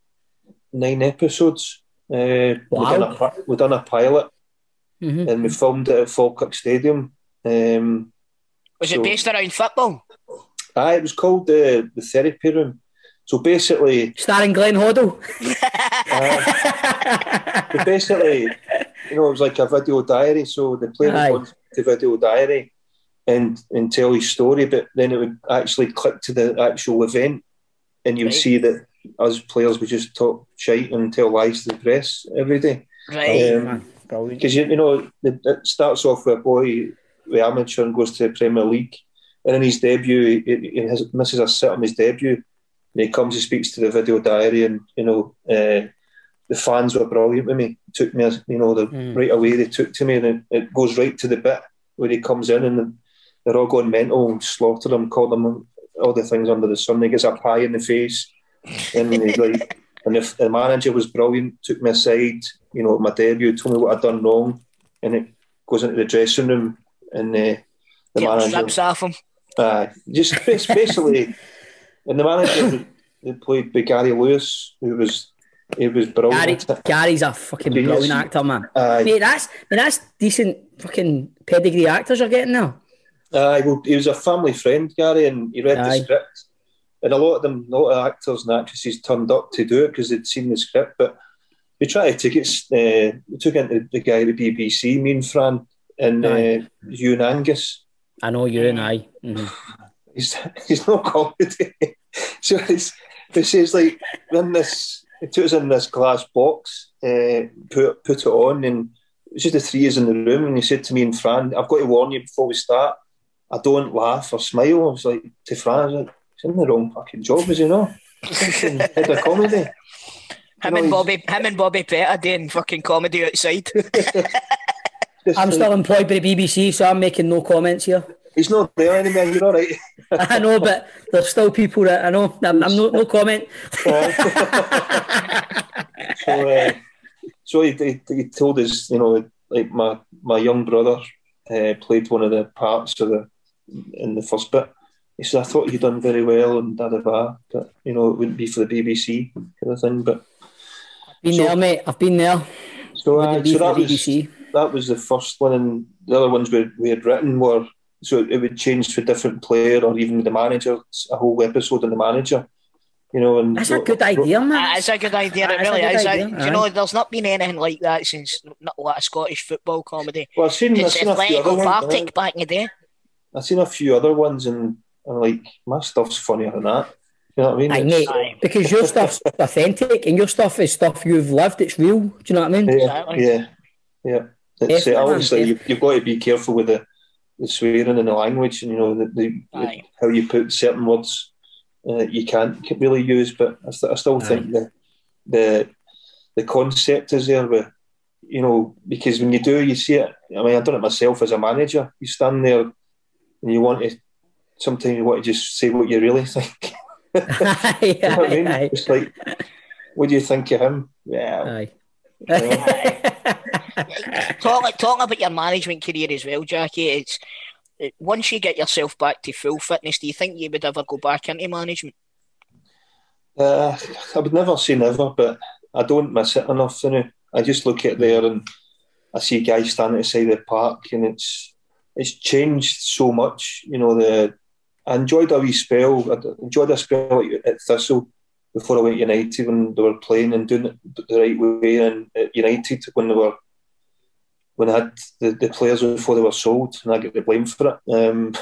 nine episodes. Uh, we done a we done a pilot, Mhm. and we filmed it at Falkirk Stadium. Um, Was so- it based around football? Aye, it was called the the therapy room. So basically, Starring Glenn Hoddle. But basically, you know, it was like a video diary. So the player would go to the video diary and and tell his story, but then it would actually click to the actual event, and you would Right. see that us players would just talk shite and tell lies to the press every day. Right. Um, because you, you know, it, it starts off with a boy with amateur and goes to the Premier League, and in his debut, he, he has, misses a sit on his debut, and he comes and speaks to the video diary, and you know, uh, the fans were brilliant with me. Took me, you know, the, Mm. right away they took to me, and it, goes right to the bit where he comes in, and they're all going mental, and slaughter him, call them all the things under the sun. He gets a pie in the face, and he's like, and if the manager was brilliant, took me aside, you know, my debut, told me what I'd done wrong, and it goes into the dressing room, and uh, the Get manager, strips off him. Uh, just basically, and the manager that played by Gary Lewis, who was he was Gary, brilliant. Gary's a fucking Genius. brilliant actor, man. Aye. Mate, that's mate, that's decent fucking pedigree actors you're getting now. Aye, well, he was a family friend, Gary, and he read Aye. the script. And a lot of them, a lot of actors and actresses turned up to do it because they'd seen the script. But we tried to tickets. Uh, we took into the guy at the BBC, me and Fran, and uh, Aye. you and Angus. I know you and I. It's, it's not comedy. so it's, it says like in this, it took us in this glass box, uh, put put it on, and it was just the three is in the room. And he said to me and Fran, "I've got to warn you before we start. I don't laugh or smile." I was like to Fran, I like, "He's in the wrong fucking job, is he not? He's thinking head of comedy." Him and Bobby, him and Bobby Petta doing fucking comedy outside. I'm still employed by the BBC, so I'm making no comments here. He's not there anymore. You're all right. I know, but there's still people that I know. I'm, I'm no, no comment. so, uh, so he, he, he told us, you know, like my my young brother uh, played one of the parts of the in the first bit. He said, "I thought you'd done very well and da da da, but you know, it wouldn't be for the BBC kind of thing." But I've been there, mate. I've been there. So, uh, so that the was BBC. That was the first one, and the other ones we, we had written were so it would change to a different player or even the manager, It's a whole episode on the manager. You know, and That's a good idea, man. That is a good idea. It really is. idea, I- do you know, there's not been anything like that since not a lot of Scottish football comedy. Well, I've seen, I've seen a few other ones. Partick back in the day. I've seen a few other ones, and I'm like, my stuff's funnier than that. You know what I mean? Aye, It's- mate, because your stuff's authentic and your stuff is stuff you've lived. It's real. Do you know what I mean? Yeah, yeah, yeah. It's, uh, obviously, man, you, you've got to be careful with the, the swearing and the language, and you know the, the, Aye. how you put certain words uh, you can't really use. But I, st- I still think the the the concept is there. With, you know, because when you do, you see it. I mean, I've done it myself as a manager. You stand there and you want to. Sometimes you want to just say what you really think. you know what I mean? aye. It's like, what do you think of him? Yeah. Talk, about your management career as well, Jackie. It's once you get yourself back to full fitness, do you think you would ever go back into management? Uh, I would never say never, but I don't miss it enough. You know, I just look at there and I see guys standing outside the park, and it's it's changed so much. You know, the I enjoyed a wee spell. I enjoyed a spell at, Thistle before I went United when they were playing and doing it the right way, and at United when they were when I had the, the players before they were sold, and I get the blame for it. Um,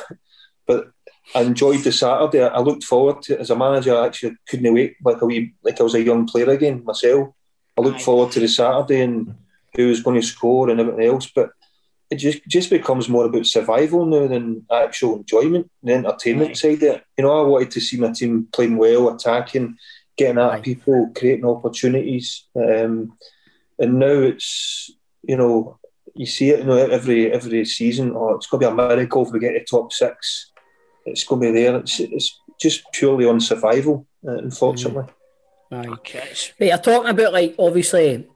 but I enjoyed the Saturday. I looked forward to it as a manager. I actually couldn't wait, like a wee, like I was a young player again myself. I looked forward to the Saturday and who was going to score and everything else. But it just just becomes more about survival now than actual enjoyment, the entertainment side of it. You know, I wanted to see my team playing well, attacking, getting at people, creating opportunities. Um, and now it's you know you see it you know every every season. Oh, it's going to be a miracle if we get to top six. It's going to be there. It's, it's just purely on survival, uh, unfortunately. Aye. Okay. Right, you're talking about like obviously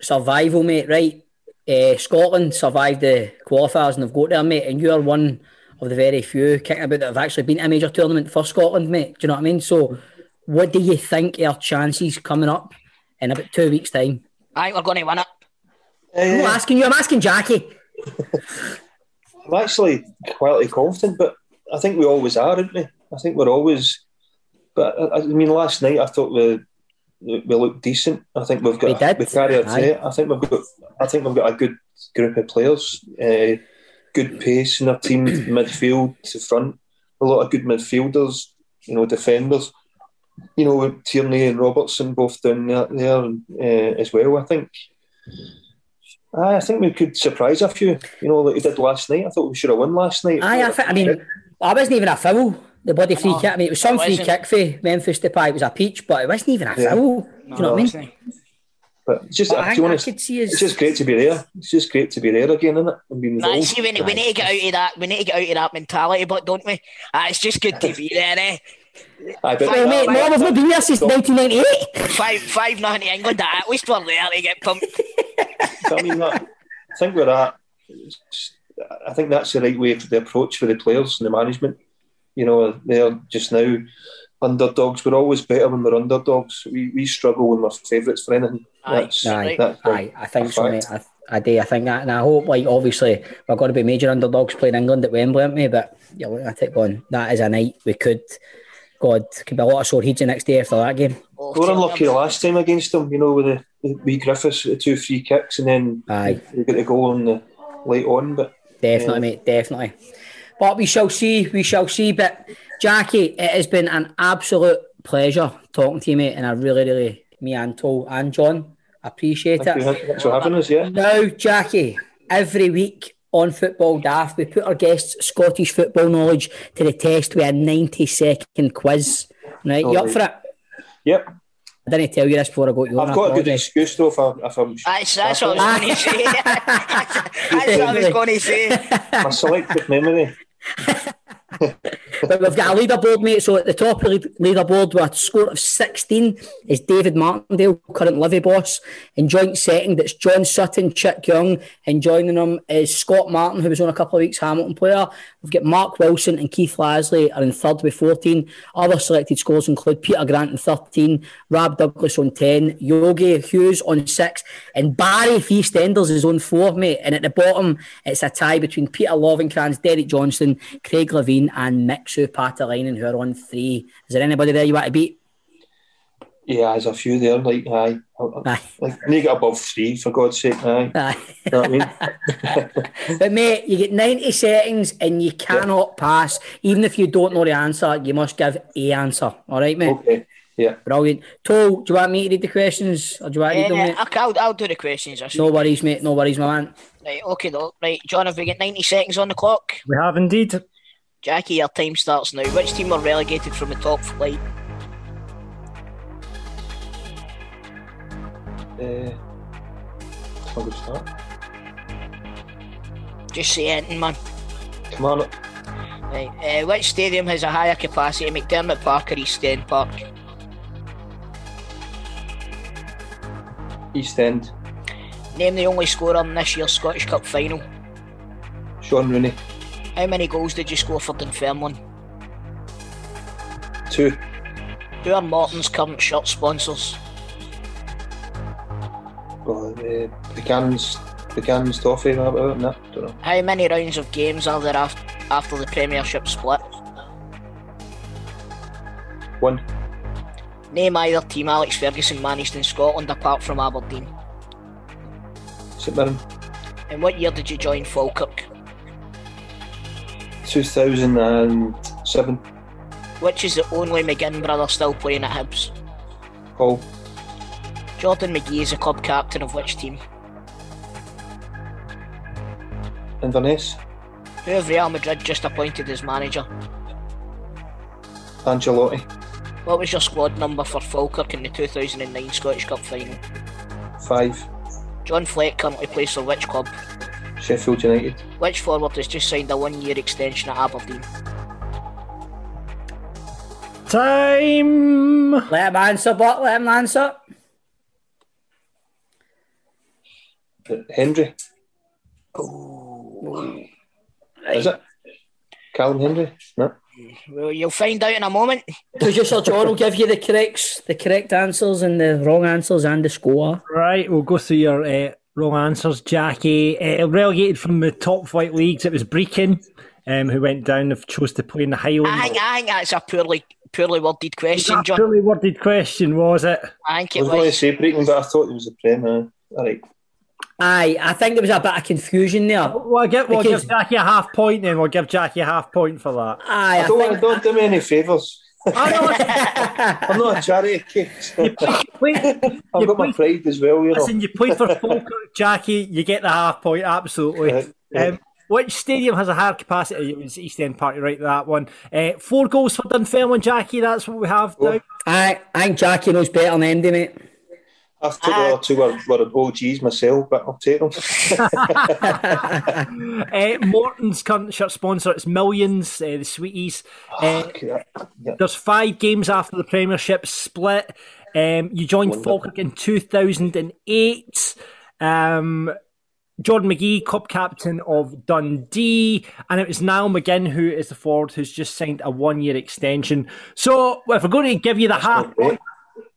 survival, mate. Right? Uh, Scotland survived the qualifiers and they've got there, mate. And you're one of the very few kicking about that have actually been to a major tournament for Scotland, mate. Do you know what I mean? So, what do you think are chances coming up in about two weeks' time? I think we're going to win it. I'm not asking you. I'm asking Jackie. I'm actually quietly confident, but I think we always are, aren't we? I think we're always. But I, I mean, last night I thought we we looked decent. I think we've got We we carry our. I think we've got I think we've got a good group of players. Uh, good pace in our team, midfield to front. A lot of good midfielders. You know, defenders. You know, Tierney and Robertson both down there, there uh, as well. I think. Aye, I think we could surprise a few. You know, like we did last night. I thought we should have won last night. Aye, I, thi- I mean, I wasn't even a foul. The body free No, kick. I mean, it was some free wasn't. kick for Memphis Depay. It was a peach, but it wasn't even a Yeah. foul. Do you know what I mean? But just, But to I- be I honest, could see us- it's just great to be there. It's just great to be there again, isn't it? And be Nah, see, we, we need to get out of that. We need to get out of that mentality, but don't we? Ah, it's just good to be there, eh? Aye, but Well, mate, no, we've not been here since 1998. Five, five nothing to England. At least we're there to get pumped. I mean, that, I think we're at. I think that's the right way for the approach for the players and the management. You know, they're just now underdogs. We're always better when we're underdogs. We, we struggle when we're favourites for anything. That's, Aye, that's aye, I think so, mate. I, I do. I think that, and I hope, like, obviously, we're going to be major underdogs playing England at Wembley, aren't we? But you're looking at it going, that is a night we could. God, could be a lot of sore heads the next day after that game. We were unlucky the last time against them, you know, with the, the wee Griffiths, the two free kicks, and then Aye. we got a goal on the late on. But Definitely, Yeah. mate, definitely. But we shall see, we shall see. But Jackie, it has been an absolute pleasure talking to you, mate, and I really, really, me and Toll and John, appreciate Thank you. it. Thanks for having us, yeah. Now, Jackie, every week on Football Daft, we put our guests' Scottish football knowledge to the test with a 90 second quiz. Right, you up for it? Yep. I didn't tell you this before I got you. I've got a good excuse though if, I, if I'm. That's, that's what I was going to say. that's what I was going to say. My selective memory. But we've got a leaderboard, mate. So at the top of the leaderboard with a score of 16 is David Martindale, current Livy boss. In joint second, it's John Sutton, Chick Young. And joining them is Scott Martin, who was on a couple of weeks, Hamilton player. We've got Mark Wilson and Keith Lasley are in third with 14. Other selected scores include Peter Grant on 13, Rab Douglas on 10, Yogi Hughes on 6, and Barry Feastenders is on 4, mate. And at the bottom, it's a tie between Peter Lovenkrands, Derek Johnstone, Craig Levein, and Mixu Paatelainen, who are on 3. Is there anybody there you want to beat? Yeah, there's a few there. Like, aye, Aye. like need to get above three for God's sake. Aye, Aye. you know what I mean. But mate, you get 90 seconds and you cannot pass. Even if you don't know the answer, you must give a answer. All right, mate? Okay. Yeah. Brilliant. Toll, do you want me to read the questions? Or do you want to read them, mate? okay, I'll, I'll do the questions. No worries, mate. No worries, my man. Right, okay, though. Right, John, have we got 90 seconds on the clock? We have indeed. Jackie, your time starts now. Which team are relegated from the top flight? Uh, that's a good start. Just say anything, man. Come on. Right, uh, which stadium has a higher capacity, McDiarmid Park or East End Park? East End. Name the only scorer in this year's Scottish Cup final. Shaun Rooney. How many goals did you score for Dunfermline? Two. Who are Morton's current shirt sponsors? Well, Buchanan's, Buchanan's toffee. About that? Don't know. How many rounds of games are there after, after the Premiership split? One. Name either team Alex Ferguson managed in Scotland apart from Aberdeen. St Mirren. In what year did you join Falkirk? 2007. Which is the only McGinn brother still playing at Hibs? Paul. Jordan McGhee is the club captain of which team? Inverness. Who have Real Madrid just appointed as manager? Ancelotti. What was your squad number for Falkirk in the 2009 Scottish Cup final? Five. John Fleck currently plays for which club? Sheffield United. Which forward has just signed a one year extension at Aberdeen? Time. Let him answer, but let him answer. Hendry. Is it? Callum Hendry? No. Well, you'll find out in a moment. Producer John will give you the correct, the correct answers and the wrong answers and the score. Right, we'll go through your uh, wrong answers, Jackie. Uh, relegated from the top flight leagues, it was Brechin, um, who went down and chose to play in the Highlands. I think, I think that's a poorly poorly worded question, That's John. poorly worded question, was it? I think I it was going to say Brechin, but I thought it was a Prem. Uh, all right. Aye, I think there was a bit of confusion there. Well, I get, we'll Because- give Jackie a half point then. We'll give Jackie a half point for that. Aye, I I don't, think. want, don't do me any favours. I'm not a charity case. Wait, I've you got my played- pride as well, you know. Listen, you played for Falkirk, Jackie. You get the half point, absolutely. Right, yeah. Um, which stadium has a higher capacity? It was East End Park, you're right, that one. Uh, four goals for Dunfermline, Jackie. That's what we have now. Aye, I think Jackie knows better than Andy, mate. I took the other two were, were OGs myself, but I'll take them. uh, Morton's current shirt sponsor, it's Millions, uh, the Sweeties. Uh, yeah, yeah. There's five games after the Premiership split. Um, you joined Falkirk in 2008. Um, Jordan McGhee, Cup captain of Dundee, and it was Niall McGinn who is the forward who's just signed a one-year extension. So, if we're going to give you the half point,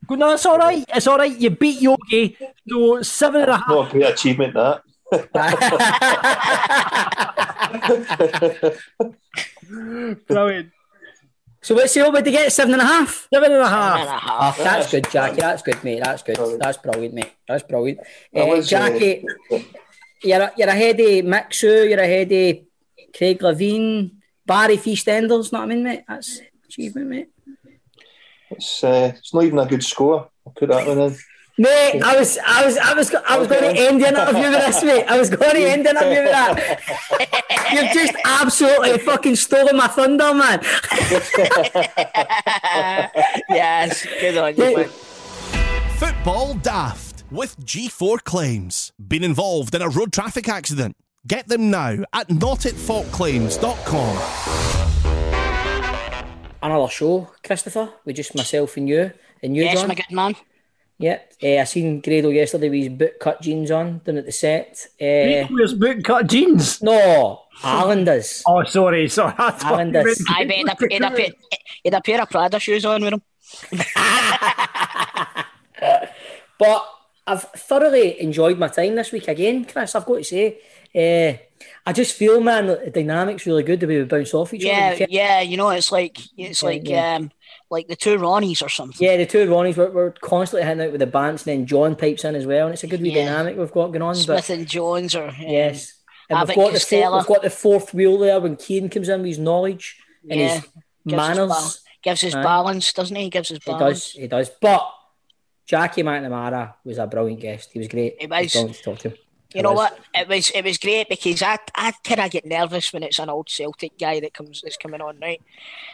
no, it's all right. It's all right. You beat Yogi, so seven and a half. Not a great achievement, that. Brilliant. So what's the over to get? Seven and a half? Seven and a half. Oh, that's good, Jackie. That's good, mate. That's good. That's brilliant, mate. That's brilliant. That Uh, was, uh, Jackie, you're, you're ahead of Mixu, you're ahead of Craig Levein, Barry Feastenders, know what I mean, mate? That's achievement, mate. It's uh, it's not even a good score. I'll put that one in. Mate, I was, I was, I was, I was going to end the interview with this, mate. I was going to end the interview with that. You've just absolutely fucking stolen my thunder, man. yes, good on you, man. Football Daft with G4 Claims. Been involved in a road traffic accident? Get them now at notitfaultclaims.com. Another show, Christopher, with just myself and you, and you, Yes, John. my good man. Yep. Uh, I seen Grado yesterday with his boot cut jeans on down at the set. Uh, He wears boot cut jeans. No, Alan does. Oh, sorry, sorry. Alan does. I bet he'd a, he'd, a, pair- he'd a pair of Prada shoes on with him. But I've thoroughly enjoyed my time this week again, Chris. I've got to say, uh, I just feel, man, the dynamic's really good the way we bounce off each Yeah, other. yeah, you know, it's like it's Yeah, like yeah. um like the two Ronnies or something. Yeah, the two Ronnies were, were constantly hitting out with the bants, and then John pipes in as well, and it's a good wee Yeah. dynamic we've got going on. Smith but and Jones or um, yes, and we've got, fourth, we've got the fourth wheel there when Keane comes in with his knowledge and Yeah, his gives us manners. bal- gives us balance, doesn't he? He gives us He balance. does, he does. But Jackie McNamara was a brilliant guest. He was great. He was. brilliant to talk to him. You It know was. what? It was it was great because I I kind of get nervous when it's an old Celtic guy that comes that's coming on right,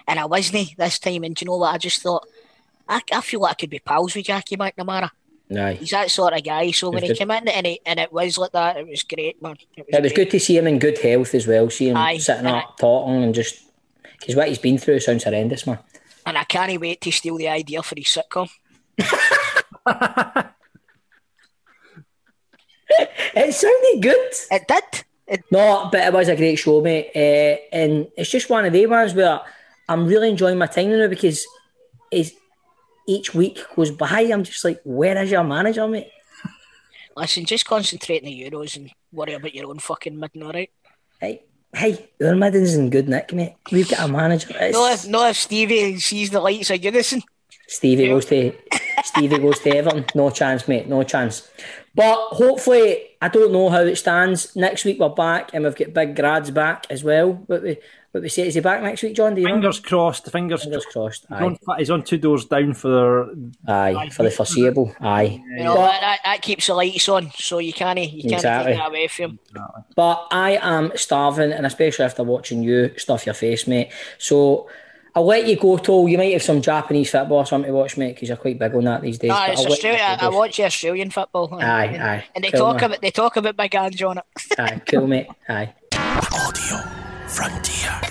and I wasn't this time. And do you know what? I just thought I, I feel like I could be pals with Jackie McNamara. Aye. He's that sort of guy. So when was he good. came in and, he, and it was like that, it was great, man. It was, It was good to see him in good health as well. See him Aye, sitting aye. up, talking, and just because what he's been through sounds horrendous, man. And I can't wait to steal the idea for his sitcom. It sounded good. It did. It, No, but it was a great show, mate. Uh, and it's just one of the ones where I'm really enjoying my time now because is each week goes by, I'm just like, where is your manager, mate? listen, just concentrate on the Euros and worry about your own fucking midden, all right? Hey, hey, your midden's in good nick, mate. We've got a manager. It's- No, if, no, if Stevie sees the lights of Goodison. Stevie goes to Stevie goes to Everton. No chance, mate. No chance. But hopefully, I don't know how it stands. Next week we're back, and we've got Big Grad's back as well. But we what we say is he back next week, John? Do you know? Fingers crossed. Fingers, Fingers crossed. He's on, he's on two doors down for. Aye, for the foreseeable. Aye. You know, that, that, that keeps the lights on, so you can't, you can't Exactly. take that away from him. But I am starving, and especially after watching you stuff your face, mate. So I'll let you go, Toll. You might have some Japanese football or something to watch, mate, because you're quite big on that these days. No, But it's I'll let you Australia. go. I watch the Australian football. and- Aye, and, aye. And they Cool, talk man. about they talk about Big Ange on it. Aye, cool, mate. Aye. Audio Frontier.